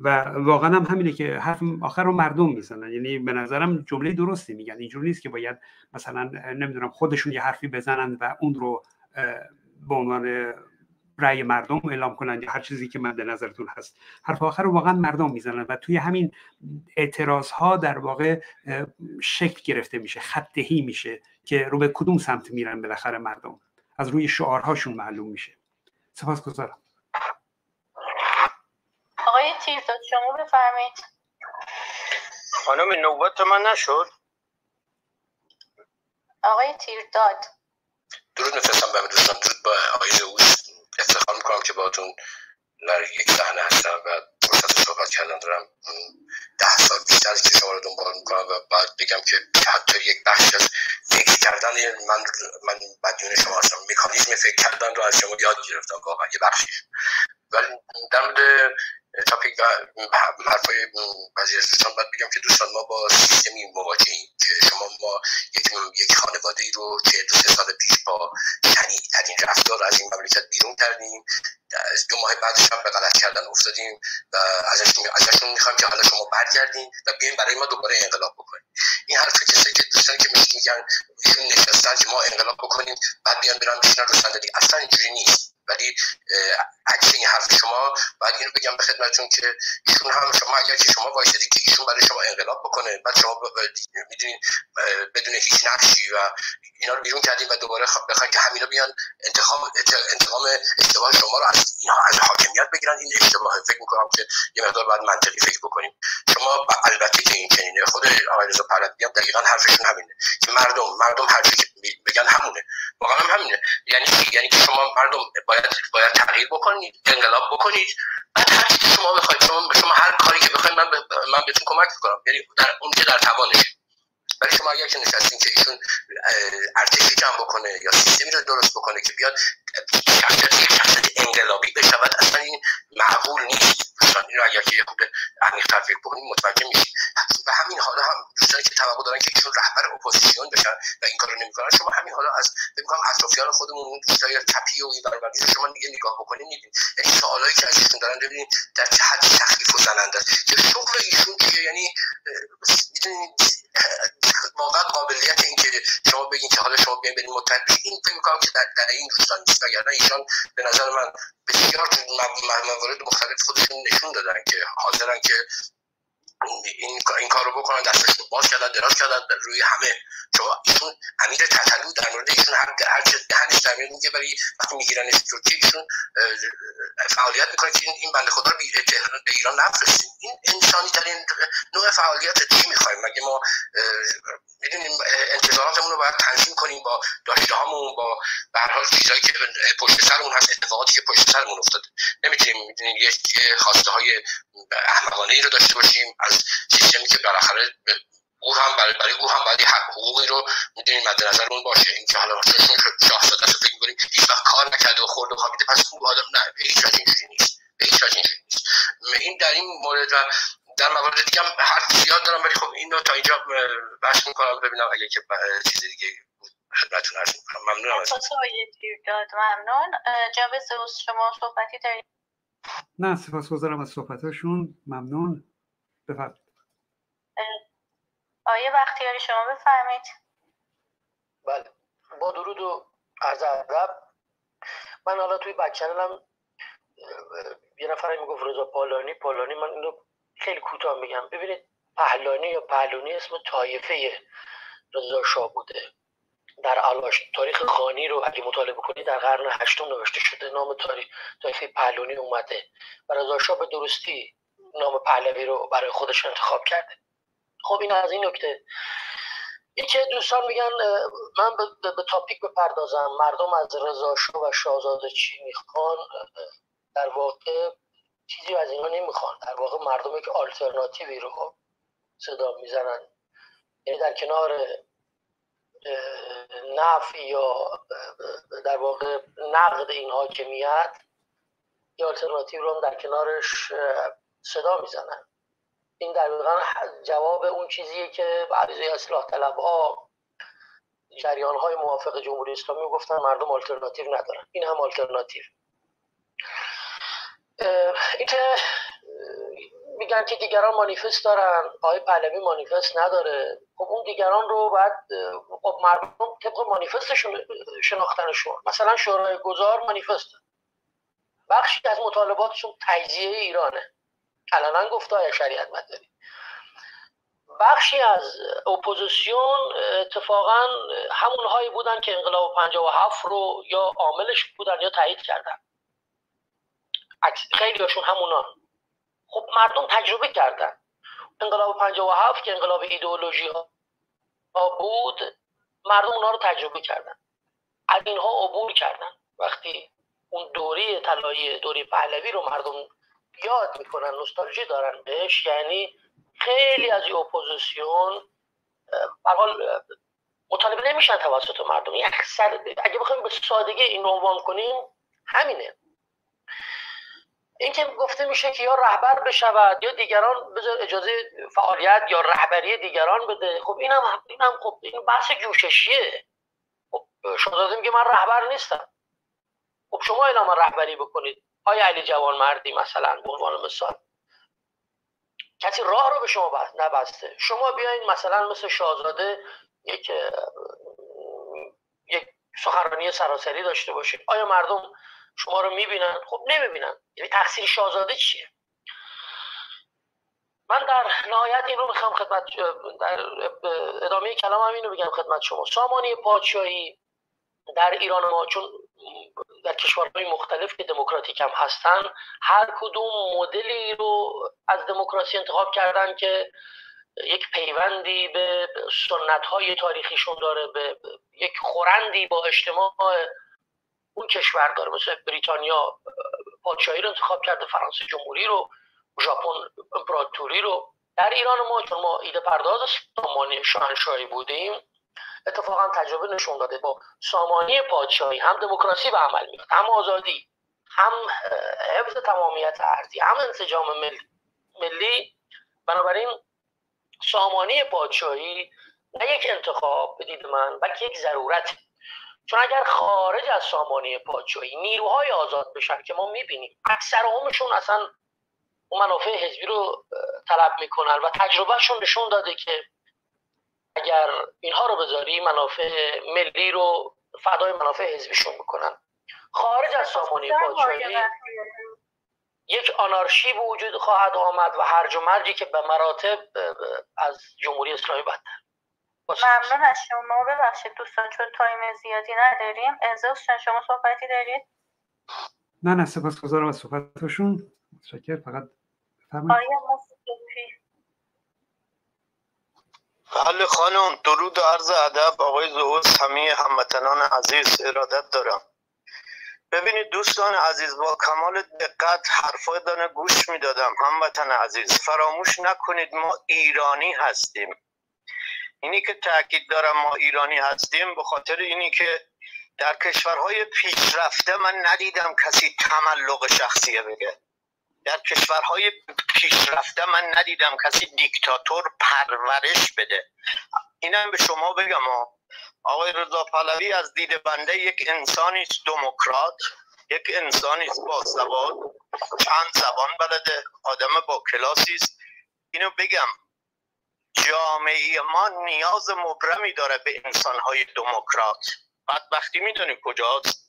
و واقعا هم همینه که حرف آخر رو مردم می‌زنن. یعنی به نظرم جمله درستی میگن. اینجور نیست که باید مثلا نمی‌دونم خودشون یه حرفی بزنند و اون رو به عنوان رأی مردم اعلام کنند یا هر چیزی که مد نظرتون هست. حرف آخر رو واقعا مردم می‌زنن و توی همین اعتراض ها در واقع شکل گرفته میشه خطهی میشه که رو به کدوم سمت میرن بالاخره مردم. از روی شعارهاشون معلوم میشه. سپاس گذارم. آقای تیرداد شما بفرمایید. خانم نوبت من نشد. آقای تیرداد درود میفرستم به دوستان. درود با باتون در یک صحنه هستم و فرصت صحبت کردن دارم ده سال بیشتر که شما رو دنبال می‌کنم و بعد بگم که حتی یک بخش از فکر کردن من من مدیون شما هستم. مکانیزم فکر کردن رو از شما یاد گرفتم. واقعا یه بخشیش. ولی در مورد تاپیک و حرفای بعضی از دوستان باید بگم که دوستان ما با سیستمی مواجهیم که شما ما یک یک خانواده ای رو که دو سه سال پیش با تنی ترین رفتار از این مملکت بیرون کردیم. دو ماه بعدش هم به غلط کردن افتادیم و ازشون ازشون می‌خوام که حالا شما برگردین و بیاین برای ما دوباره انقلاب بکنیم این حرف کسی که دوستان که میگن ایشون نشستن ما انقلاب بکنیم بعد بیان برن بشینن رو صندلی اصلا اینجوری نیست. ولی عکس این حرف شما باید اینو بگم به خدمتتون که ایشون هم شما اگر که شما وایسادی که ایشون برای شما انقلاب بکنه بعد شما می‌دونین بدون هیچ نقشی و اینا رو بیرون کردیم و دوباره بخواین که همینا بیان انتخاب انتقام اشتباه شما رو از اینها از حاکمیت بگیرن. این اشتباه فکر می‌کنم که یه مقدار باید منطقی فکر بکنیم. شما البته که این چنینه. خود آقای رضا پهلوی هم دقیقا حرفشون همینه که مردم مردم حرفی که بگن همونه. واقعا هم همینه. یعنی یعنی که شما مردم باید باید تغییر بکنید انقلاب بکنید. بعد هر شما بخواید شما شما هر کاری که بخواید من من بهتون کمک می‌کنم. یعنی در اون که در توانش. ولی شما اگر که نشستین که ایشون ارتشی جمع بکنه یا سیستمی رو درست بکنه که بیاد شخصیت انقلابی بشود اصلا این معقول نیست. این رو اگر که یه خود فکر بکنیم متوجه میشید و همین حالا هم دوستانی که توقع دارن که ایشون رهبر اپوزیسیون بشن و این کارو نمی‌کنن شما همین حالا از فکر کنم اطرافیان خودمون اون دوستای چپی و این برابر شما دیگه نگاه بکنید می‌بینید یعنی سوالایی که از ایشون دارن ببینید در چه حد تخفیف و زننده است. که شغل ایشون چیه؟ یعنی می‌دونید واقعا قابلیت اینکه شما بگین که حالا شما بیاین بریم متحد این فکر می‌کنم که در, در این دوستان نیست. وگرنه ایشان به نظر من بسیار موارد مختلف خودشون نشون دادن که حاضرن که این این کارو بکنن دستشون باز کردن دراز کردن روی همه. چون ایشون امیر تتلو در مورد ایشون هر هر چه دهنش در میگه برای وقتی می‌گیرن ترکیه ایشون فعالیت می‌کنه که این این بنده خدا رو به ایران نفرستیم. این انسانی ترین نوع فعالیت چی می‌خوایم؟ مگه ما می‌دونیم انتظاراتمون رو باید تنظیم کنیم با داشته هامون با به هر حال چیزایی که پشت سرمون هست اتفاقاتی که پشت سرمون افتاده. نمی‌تونیم می‌دونیم یه خواسته های احمقانه ای رو داشته باشیم از سیستمی که بالاخره او هم برای, برای او هم باید حق حقوقی رو می‌دونیم مد نظرمون باشه. این که حالا چون شاهزاده رو فکر می‌کنیم هیچ وقت کار نکرده و خورده و خوابیده پس اون آدم نه. به هیچ وجه اینجوری نیست. به هیچ وجه اینجوری نیست. این در این مورد و در موارد دیگه هم حرف زیاد دارم ولی خب اینو تا اینجا بحث می‌کنم ببینم اگه که چیز دیگه خدمتتون عرض می‌کنم. ممنونم از ممنون. جناب شما صحبتی دارید؟ نه سپاسگزارم از صحبتاشون ممنون. بفرمایید. آیه بختیاری شما بفرمایید. بله. با درود و عرض ادب من حالا توی بک چنلم یه نفر می‌گفت رضا پالانی پالانی من اینو خیلی کوتاه میگم. ببینید پهلانی یا پهلونی اسم طایفه رضا شاه بوده. در علاش تاریخ خانی رو اگه مطالعه بکنید در قرن هشتم نوشته شده نام تاریخ طایفه پهلونی اومده. و رضا شاه به درستی نام پهلوی رو برای خودش انتخاب کرده. خب این از این نکته. یکی دوستان میگن من به, تاپیک بپردازم. مردم از رضا و شاهزاده چی می‌خوان؟ در واقع چیزی از اینا نمی‌خوان. در واقع مردمی که آلترناتیوی رو صدا می‌زنن. یعنی در کنار نفع یا در واقع نقد این حاکمیت یا آلترناتیو رو در کنارش صدا می‌زنن. این در واقع جواب اون چیزیه که بعضی اصلاح طلب ها جریان های موافق جمهوری اسلامی گفتن مردم آلترناتیو ندارن. این هم آلترناتیو. اینکه میگن که دیگران مانیفست دارن آقای پهلوی مانیفست نداره. خب اون دیگران رو باید خب مردم طبق مانیفستشون شناختنشون مثلا شورای گذار مانیفست بخشی از مطالباتشون تجزیه ایرانه. علنا گفته های شریعت مداری بخشی از اپوزیسیون اتفاقا همون هایی بودن که انقلاب 57 رو یا عاملش بودن یا تایید کردن. خیلی هاشون همونان خب مردم تجربه کردن. انقلاب 57 که انقلاب ایدئولوژی ها بود مردم اونها رو تجربه کردن. از اینها عبور کردن. وقتی اون دوره طلایی دوره پهلوی رو مردم یاد می‌کنن نوستالژی دارن بهش. یعنی خیلی از اپوزیسیون حال مطالبه نمیشن توسط مردم. اکثر اگه بخوایم به سادگی این عنوان کنیم همینه. اینکه گفته میشه که یا رهبر بشود یا دیگران بذار اجازه فعالیت یا رهبری دیگران بده. خب اینم اینم خب این بحث جوششیه. خب شما میگه من رهبر نیستم. خب شما اعلام رهبری بکنید. آیا علی جوان مردی مثلا به عنوان مثال کسی راه رو به شما نبسته؟ شما بیاین مثلا مثل شاهزاده یک یک سخنرانی سراسری داشته باشید آیا مردم شما رو می‌بینن؟ خب نمی‌بینن. یعنی تقصیر شاهزاده چیه؟ من در نهایت این رو می‌خوام خدمت در ادامه کلام هم اینو بگم خدمت شما. سامانی پادشاهی در ایران ما چون در کشورهای مختلف که دموکراتیک هم هستن هر کدوم مدلی رو از دموکراسی انتخاب کردن که یک پیوندی به سنت های تاریخیشون داره به یک خورندی با اجتماع اون کشور داره. مثل بریتانیا پادشاهی رو انتخاب کرده فرانسه جمهوری رو ژاپن امپراتوری رو. در ایران ما چون ما ایده پرداز سامانی شاهنشاهی بودیم اتفاقا تجربه نشون داده. با سامانی پادشاهی هم دموکراسی به عمل میاد هم آزادی هم حفظ تمامیت ارضی هم انسجام ملی, ملی. بنابراین سامانی پادشاهی نه یک انتخاب بدید من بلکه یک ضرورت. چون اگر خارج از سامانی پادشاهی نیروهای آزاد بشن که ما می‌بینیم اکثر همشون اصلا اون منافع حزبی رو طلب می‌کنن و تجربهشون نشون داده که اگر اینها رو بذاری منافع ملی رو فدای منافع حزبیشون می‌کنن. خارج از سامانی پادشاهی یک آنارشی به وجود خواهد آمد و هرج و مرجی که به مراتب از جمهوری اسلامی بدتر. ممنون از شما. ببخشید دوستان چون تایم زیادی نداریم. ازاز شما صحبتی دارید؟ نه نه سپاس گذارم از صحبتشون شکر فقط بله خانم درود و عرض ادب آقای زهوس همه هموطنان عزیز ارادت دارم. ببینید دوستان عزیز با کمال دقت حرفایتان گوش می‌دادم. هموطن عزیز فراموش نکنید ما ایرانی هستیم. اینی که تاکید دارم ما ایرانی هستیم به خاطر اینی که در کشورهای پیشرفته من ندیدم کسی تملق شخصیه بگه. در کشورهای پیشرفته من ندیدم کسی دیکتاتور پرورش بده. اینم به شما بگم آقای رضا پهلوی از دید بنده یک انسانی دموکرات یک انسانی با سواد. چند زبان بلده آدم با کلاسی است. اینو بگم جامعه ما نیاز مبرمی داره به انسانهای دموکرات. بدبختی می‌دونی کجاست؟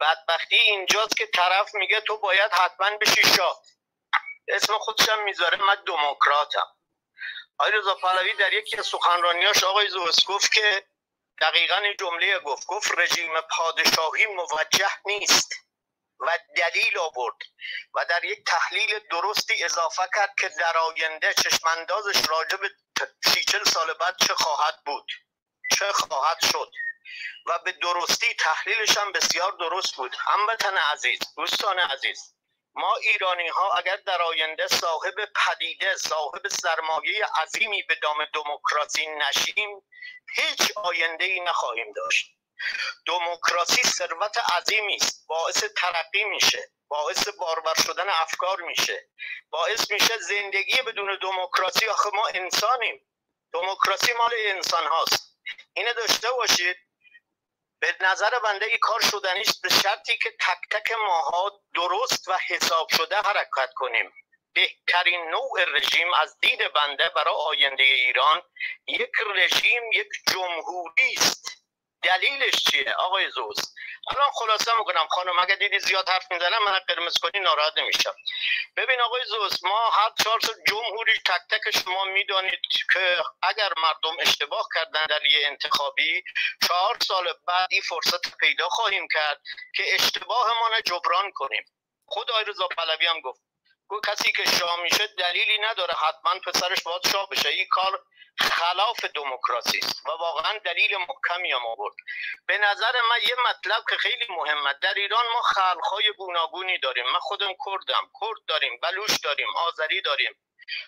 بدبختی اینجاست که طرف میگه تو باید حتما بشی شاه. اسم خودشم می‌ذاره من دموکراتم. آقای رضا پهلوی در یکی از سخنرانیاش آقای زوس گفت که دقیقا این جمله گفت. گفت رژیم پادشاهی موجه نیست و دلیل آورد و در یک تحلیل درستی اضافه کرد که در آینده چشماندازش راجع به سی سال بعد چه خواهد بود. چه خواهد شد. و به درستی تحلیلش هم بسیار درست بود. هموطن عزیز دوستان عزیز ما ایرانی ها اگر در آینده صاحب پدیده صاحب سرمایه عظیمی به دام دموکراسی نشیم هیچ آینده ای نخواهیم داشت. دموکراسی ثروت عظیمی است باعث ترقی میشه باعث بارور شدن افکار میشه باعث میشه زندگی بدون دموکراسی. آخه ما انسانیم. دموکراسی مال انسان هاست. اینه داشته باشید. به نظر بنده ای کار شدنی به شرطی که تک تک ماها درست و حساب شده حرکت کنیم. بهترین نوع رژیم از دید بنده برای آینده ایران یک رژیم یک جمهوری است. دلیلش چیه؟ آقای زوز الان خلاصه می‌کنم. خانم اگه دیدی زیاد حرف می‌زنم من قرمز کنی ناراحت نمیشم. ببین آقای زوز ما هر چهار سال جمهوری تک تک شما می‌دانید که اگر مردم اشتباه کردن در یه انتخابی چهار سال بعد این فرصت پیدا خواهیم کرد که اشتباه ما جبران کنیم. خود آقای رضا پهلوی هم گفت کسی که شاه میشه دلیلی نداره حتما پسرش باید شاه بشه. این کار خلاف دموکراسی است و واقعا دلیل محکمی هم آورد. به نظر من یه مطلب که خیلی مهمه در ایران ما خلقهای گوناگونی داریم. من خودم کردم. کرد داریم بلوش داریم آذری داریم.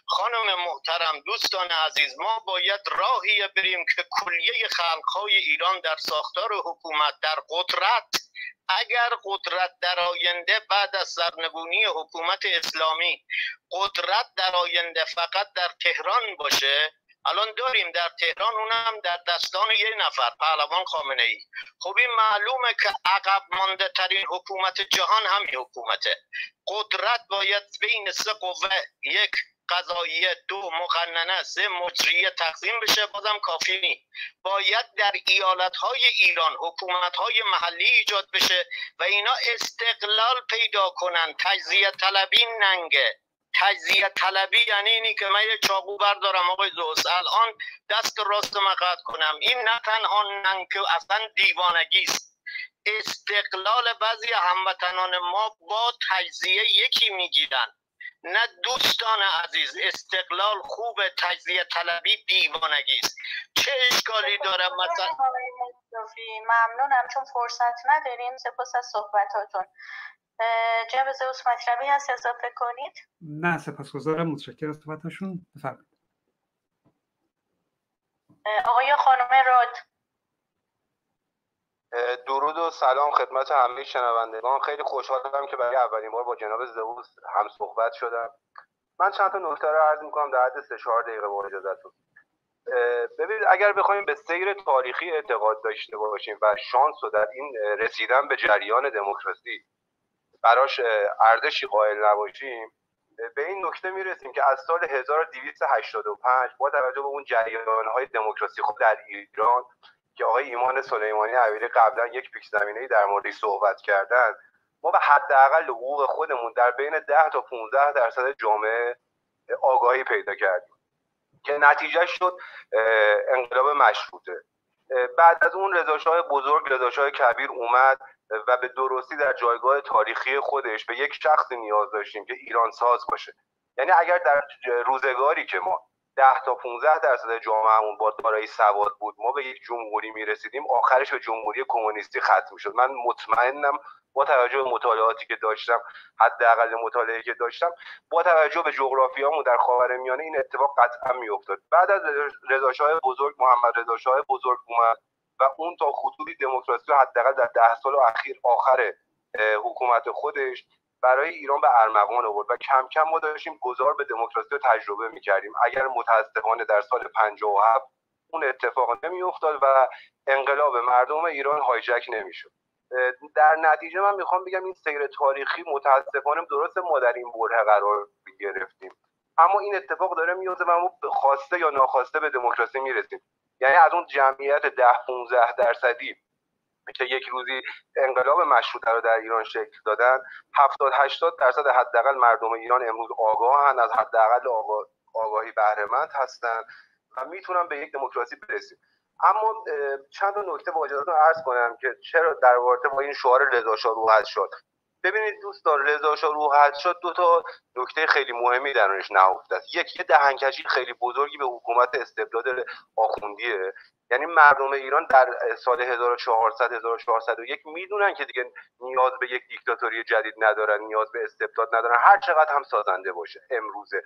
خانم محترم دوستان عزیز ما باید راهی بریم که کلیه خلقهای ایران در ساختار حکومت در قدرت اگر قدرت در آینده بعد از سرنگونی حکومت اسلامی قدرت در آینده فقط در تهران باشه الان داریم در تهران اونم در دستان یه نفر پهلوان خامنه ای. خب این معلومه که عقب مانده ترین حکومت جهان همین حکومته. قدرت باید بین سه قوه یک قضاییه دو مقننه سه مجریه تقسیم بشه بازم کافی نی. باید در ایالت های ایران حکومت های محلی ایجاد بشه و اینا استقلال پیدا کنن تجزیه طلبی ننگه. تجزیه طلبی یعنی اینی که من یه چاقو بردارم آقای دوست الان دست راست مقد کنم. این نه تنها ننگ که اصلا دیوانگی است. استقلال بعضی هموطنان ما با تجزیه یکی می‌گیرن. نه دوستان عزیز استقلال خوب تجزیه طلبی دیوانگی است. چه اشکالی داره مثلا ممنونم چون فرصت نداریم سپاس از صحبتاتون. جناب زوس مطلبی هست اضافه کنید؟ نه سپاسگزارم متشکرم. از صحبتشون بفرمایید آقای خانم راد. درود و سلام خدمت همه شنوندگان. خیلی خوشحالم که برای اولین بار با جناب زوس هم صحبت شدم. من چند تا نکته رو عرض می‌کنم در حد سه چهار دقیقه با اجازهتون. ببینید اگر بخوایم به سیر تاریخی اعتقاد داشته باشیم و شانس و در این رسیدن به جریان دموکراسی براش ارزشی قائل نباشیم به این نکته می‌رسیم که از سال 1285 با توجه به اون جریان های دموکراسی خود در ایران که آقای ایمان سلیمانی عویلی قبلا یک پیش زمینه در موردش صحبت کردن ما به حداقل حقوق خودمون در بین 10 تا 15 درصد جامعه آگاهی پیدا کردیم که نتیجه شد انقلاب مشروطه. بعد از اون رضاشاه بزرگ رضاشاه کبیر اومد و به درستی در جایگاه تاریخی خودش به یک شخص نیاز داشتیم که ایران ساز باشه. یعنی اگر در روزگاری که ما 10 تا 15 درصد جامعهمون با دارایی سواد بود ما به یک جمهوری می‌رسیدیم آخرش به جمهوری کمونیستی ختم می‌شد. من مطمئنم با توجه به مطالعاتی که داشتم حداقل مطالعه که داشتم با توجه به جغرافیامون در خاورمیانه این اتفاق قطعا میافتاد. بعد از رضاشاه بزرگ محمد رضاشاه بزرگ اومد و اون تا خطوری دموکراسی حداقل در ده سال اخیر آخر حکومت خودش برای ایران به ارمغان آورد و کم کم ما داشتیم گذار به دموکراسی رو تجربه می‌کردیم. اگر متاسفانه در سال 57 اون اتفاق نمیافتاد و انقلاب مردم ایران هایجک نمی‌شد. در نتیجه من می‌خوام بگم این سیر تاریخی متاسفانه درست ما در این بره قرار گرفتیم. اما این اتفاق داره میفته و ما خواسته یا ناخواسته به دموکراسی می‌رسیم. یعنی از اون جمعیت ده 15 درصدی که یک روزی انقلاب مشروطه رو در ایران شکل دادن 70 80 درصد حداقل مردم ایران امروز آگاهن از حداقل آگاهی بهرهمند هستند و می‌تونن به یک دموکراسی برسیم. اما چند نکته با اجازهتون عرض کنم که چرا در رابطه با این شعار رضا شاه شد؟ ببینید دوستان رضا شاه روحت شد دو تا نکته خیلی مهمی درونش نهفته است. یک یه دهنکجی خیلی بزرگی به حکومت استبداد آخوندیه. یعنی مردم ایران در سال 1400 1401 می‌دونن که دیگه نیاز به یک دیکتاتوری جدید ندارن نیاز به استبداد ندارن. هر چقدر هم سازنده باشه امروزه.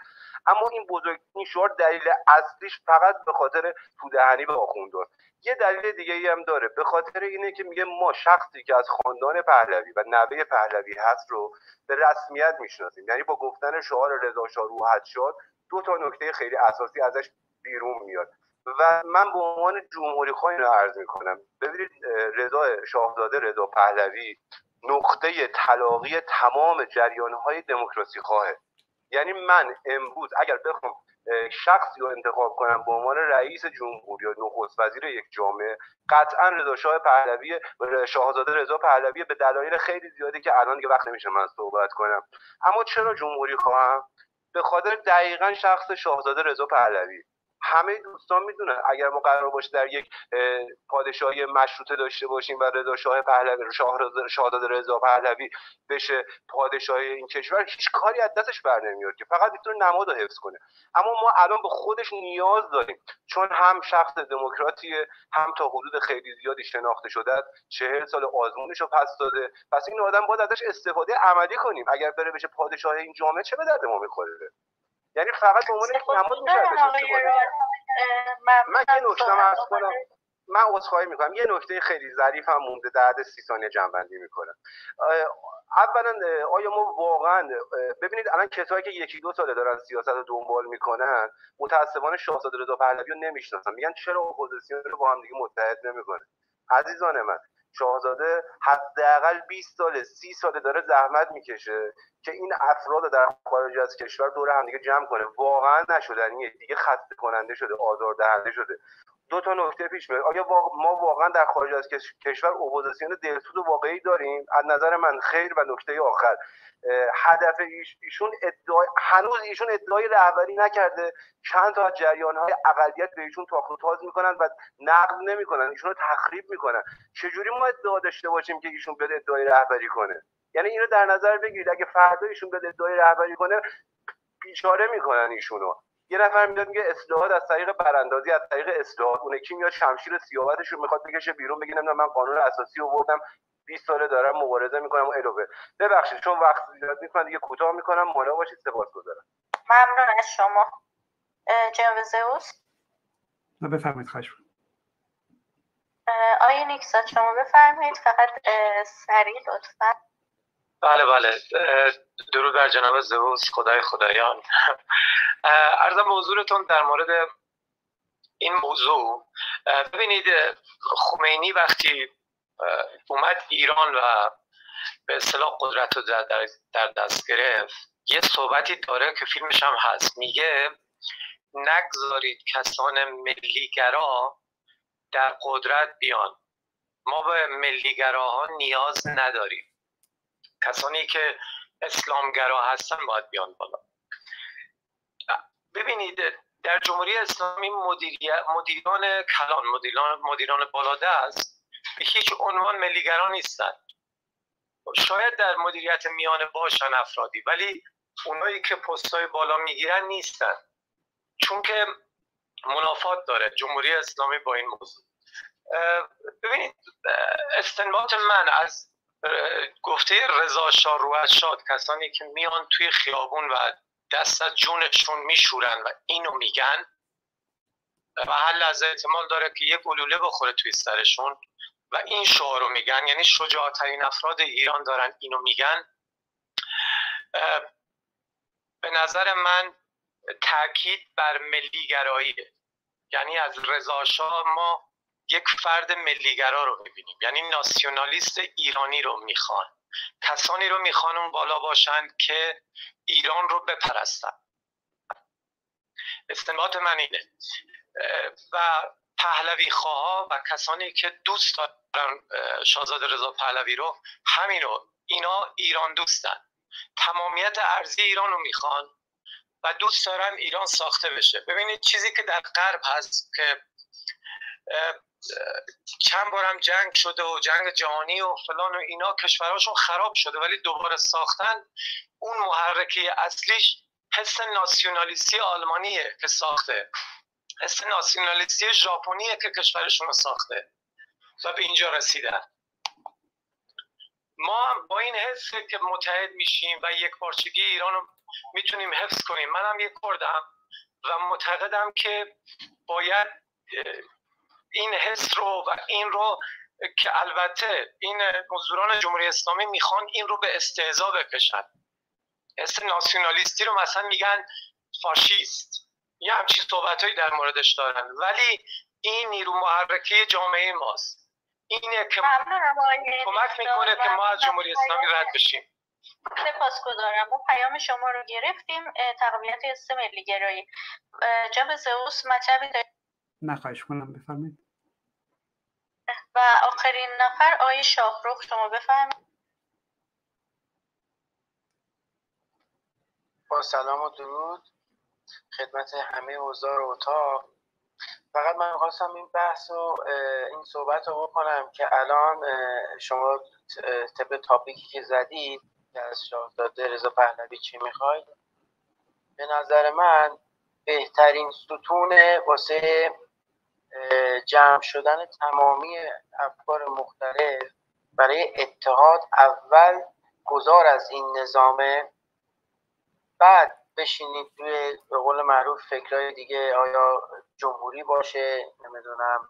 اما این بزرگ این شعار دلیل اصلیش فقط به خاطر تودهنی به آخونداست یه دلیل دیگه ای هم داره. به خاطر اینه که میگه ما شخصی که از خاندان پهلوی و نوه پهلوی هست رو به رسمیت می‌شناسیم. یعنی با گفتن شعار رضا شاه روحت شد دو تا نکته خیلی اساسی ازش بیرون میاد. و من به عنوان جمهوری خواهی رو عرض می‌کنم. ببینید رضا شاهزاده رضا پهلوی نقطه تلاقی تمام جریان های دموکراسی خواهه. یعنی من امروز اگر بخوام شخصی رو انتخاب کنم به عنوان رئیس جمهوری یا نخست وزیر یک جامعه قطعا رضا شاه پهلوی شاهزاده رضا پهلوی به دلایل خیلی زیادی که الان دیگه وقت نمیشه من صحبت کنم. اما چرا جمهوری خواهم؟ به خاطر دقیقا شخص شاهزاده رضا پهلوی. همه دوستان می‌دونن اگر ما قرار باشه در یک پادشاهی مشروطه داشته باشیم و رضا شاه پهلوی شاهزاده رضا پهلوی بشه پادشاهی این کشور هیچ کاری از دستش بر نمیاد که فقط می‌تونه نماد حفظ کنه. اما ما الان به خودش نیاز داریم چون هم شخص دموکراتیه هم تا حدود خیلی زیادی شناخته شده چهل سال آزمونش رو پس داده. پس این آدم باید ازش استفاده عملی کنیم. اگر بره بشه پادشاه این جامعه چه به درد ما می‌خوره؟ یعنی فقط به عنوان نماد میشه من یه نکته عرض کنم من عذرخواهی می‌کنم. یه نکته خیلی ظریف هم مونده در سی ثانیه جمع‌بندی می‌کنم. اولا آیا ما واقعا ببینید الان کسایی که یکی دو ساله دارن سیاست رو دنبال می‌کنن متاسفانه شاهزاده رضا پهلوی رو نمی‌شناسن. میگن چرا اپوزیسیون رو با هم دیگه متحد نمی‌کنه؟ عزیزان من. شاهزاده حداقل 20 ساله 30 ساله داره زحمت می‌کشه که این افراد در خارج از کشور دور هم دیگه جمع کنه. واقعا نشدنیه دیگه خسته کننده شده آزار دهنده شده. دو تا نکته پیش میاد. آیا ما واقعا در خارج از کشور اپوزیسیون دلسوز واقعی داریم؟ از نظر من خیر و نکته آخر. هدف ایشون ادعای هنوز ایشون ادعای رهبری نکرده. چند تا جریان های اقلیت به ایشون تاخت و تاز می‌کنن و نقد نمی‌کنن. ایشون رو تخریب می‌کنن. چجوری ما ادعا داشته باشیم که ایشون بیاد ادعای رهبری کنه؟ یعنی اینو در نظر بگیرید. اگه فردا ایشون بیاد ادعای رهبری کنه بیچاره می‌کنن ایشونو. یه نفر میاد میگه اصلاحات از طریق براندازی از طریق اصلاحات. اون یکی میاد شمشیر سیاوتش رو می‌خواد بکشه بیرون بگه من قانون اساسی آوردم 20 ساله دارم مبارزه می‌کنم و الوه ببخشید چون وقت زیاد نیست من دیگه کوتاه می‌کنم. مولا باشید سپاسگزارم ممنون از شما. جناب زئوس؟ بفرمایید خواهش آیا نیکسا شما بفرمایید. فقط سریع لطفا. بله بله. درود بر جناب زئوس خدای خدایان. ارزم به حضورتون در مورد این موضوع ببینید خمینی وقتی اومد ایران و به اصطلاح قدرت رو در دست گرفت یه صحبتی داره که فیلمش هم هست. میگه نگذارید کسان ملیگرا در قدرت بیان. ما به ملیگراها نیاز نداریم. کسانی که اسلامگرا هستن باید بیان بالا. ببینید در جمهوری اسلامی مدیران کلان مدیران, مدیران بالادست به هیچ عنوان ملیگران نیستن. شاید در مدیریت میانه باشن افرادی ولی اونایی که پستای بالا می‌گیرن نیستن. چون که منافات داره جمهوری اسلامی با این موضوع. ببینید استنباط من از گفته رضا شاه شاد کسانی که میان توی خیابون و دست از جونشون میشورن و اینو میگن و هر لحظه احتمال داره که یک گلوله بخوره توی سرشون و این شعار رو میگن. یعنی شجاعترین افراد ایران دارن اینو میگن. به نظر من تاکید بر ملیگراییه یعنی از رضا ما یک فرد ملیگرا رو می‌بینیم. یعنی ناسیونالیست ایرانی رو می‌خوان. کسانی رو می‌خوان اون بالا باشند که ایران رو بپرستن. استنباط من اینه. و پهلوی خواه و کسانی که دوست دارن شاهزاده رضا پهلوی رو همین رو. اینا ایران دوستن. تمامیت ارزی ایران رو می‌خوان و دوست دارن ایران ساخته بشه. ببینید چیزی که در غرب هست که چند بارم جنگ شده و جنگ جهانی و فلان و اینا کشورهاشون خراب شده ولی دوباره ساختن اون محرکه اصلیش حس ناسیونالیستی آلمانیه که ساخته. حس ناسیونالیستی ژاپنیه که کشورشون رو ساخته و به اینجا رسیدن. ما با این حس که متحد میشیم و یک پارچگی ایران رو می‌تونیم حفظ کنیم. منم یک کردم و معتقدم که باید این حس رو و این رو که البته این مزدوران جمهوری اسلامی می‌خوان این رو به استهزا بکشن. حس ناسیونالیستی رو مثلا میگن فاشیست. یه همچین صحبت هایی در موردش دارن. ولی این نیرو محرکه جامعه ماست. اینه که کمک می‌کنه که ما از جمهوری اسلامی رد بشیم. سپاس گذارم ما پیام شما رو گرفتیم. تقویت حس ملی گرایی جناب زئوس مطلبی نخواهش کنم بفرمایید. و آخرین نفر آقای شاهروخ شما بفرمایید. با سلام و درود خدمت همه حضار اتاق. فقط من خواستم این بحث و این صحبت رو بکنم که الان شما طبق تاپیکی که زدید که از شاهزاده رضا پهلوی چی می‌خواید به نظر من بهترین ستون واسه جمع شدن تمامی افکار مختلف برای اتحاد اول گذار از این نظامه. بعد بشینید توی به قول معروف فکرهای دیگه آیا جمهوری باشه نمی‌دونم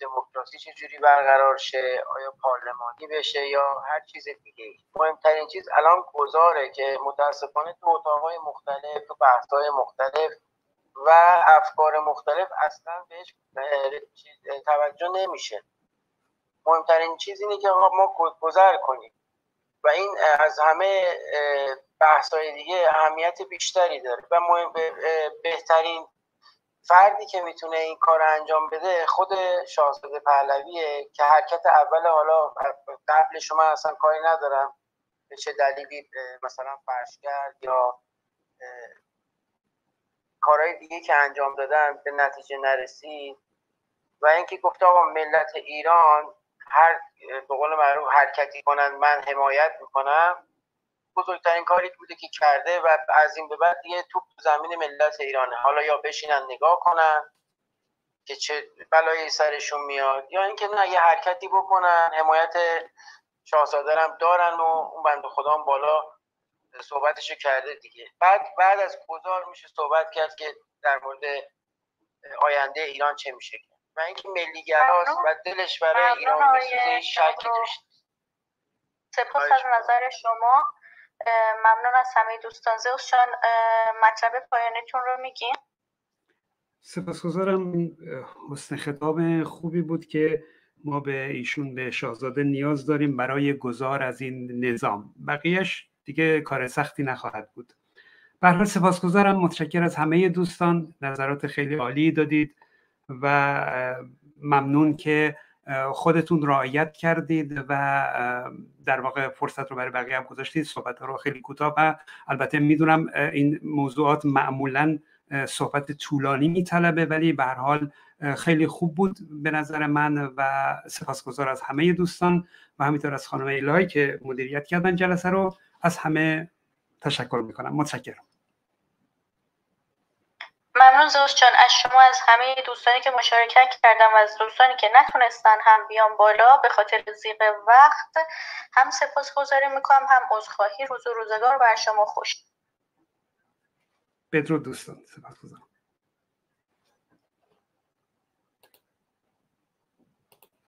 دموکراسی چجوری برقرار شه آیا پارلمانی بشه یا هر چیز دیگه. مهمترین چیز الان گذاره که متاسفانه تو اتاقهای مختلف تو بحثهای مختلف و افکار مختلف اصلا بهش توجه نمیشه. مهمترین چیز اینه که ما گذر کنیم. و این از همه بحث‌های دیگه اهمیت بیشتری داره. و بهترین فردی که می‌تونه این کار انجام بده خود شاهزاده پهلویه که حرکت اول حالا قبل شما اصلا کاری ندارم. به چه دلیلی مثلا فرشگرد یا کارهای دیگه که انجام دادن به نتیجه نرسید و اینکه گفته آقا ملت ایران هر به قول معروف حرکتی کنن من حمایت می‌کنم بزرگترین کاری بوده که کرده و از این به بعد دیگه توپ زمین ملت ایرانه. حالا یا بشینن نگاه کنن که چه بلایی سرشون میاد یا اینکه نه یه حرکتی بکنن. حمایت شاهزاده هم دارن و اون بند خدا بالا صحبتشو کرده دیگه. بعد بعد از گذار میشه صحبت کرد که در مورد آینده ایران چه میشه و اینکه ملیگراست و دلش برای ایران میسوزه شکی داشت سپاس از نظر شما. ممنون از همه دوستان. زوس جان مطلب پایانیتون رو میگین. سپاسگزارم. حسن خطاب خوبی بود که ما به ایشون به شاهزاده نیاز داریم برای گذار از این نظام. بقیهش دیگه کار سختی نخواهد بود. به حال سپاسگزارم. متشکر از همه دوستان. نظرات خیلی عالی دادید و ممنون که خودتون رعایت کردید و در واقع فرصت رو برای بقیه هم گذاشتید. صحبت رو خیلی کوتاه و البته می‌دونم این موضوعات معمولا صحبت طولانی میطلبه ولی به حال خیلی خوب بود به نظر من و سپاسگزار از همه دوستان و همینطور از خانم الهی که مدیریت کردن جلسه رو. از همه تشکر می‌کنم. متشکرم. ممنون زوز جان از شما از همه دوستانی که مشارکت کردن و از دوستانی که نتونستن هم بیان بالا به خاطر زیغ وقت هم سپاس گذاری می‌کنم هم عذرخواهی روز و روزگار بر شما خوش. بدرود دوستان سپاس گذارم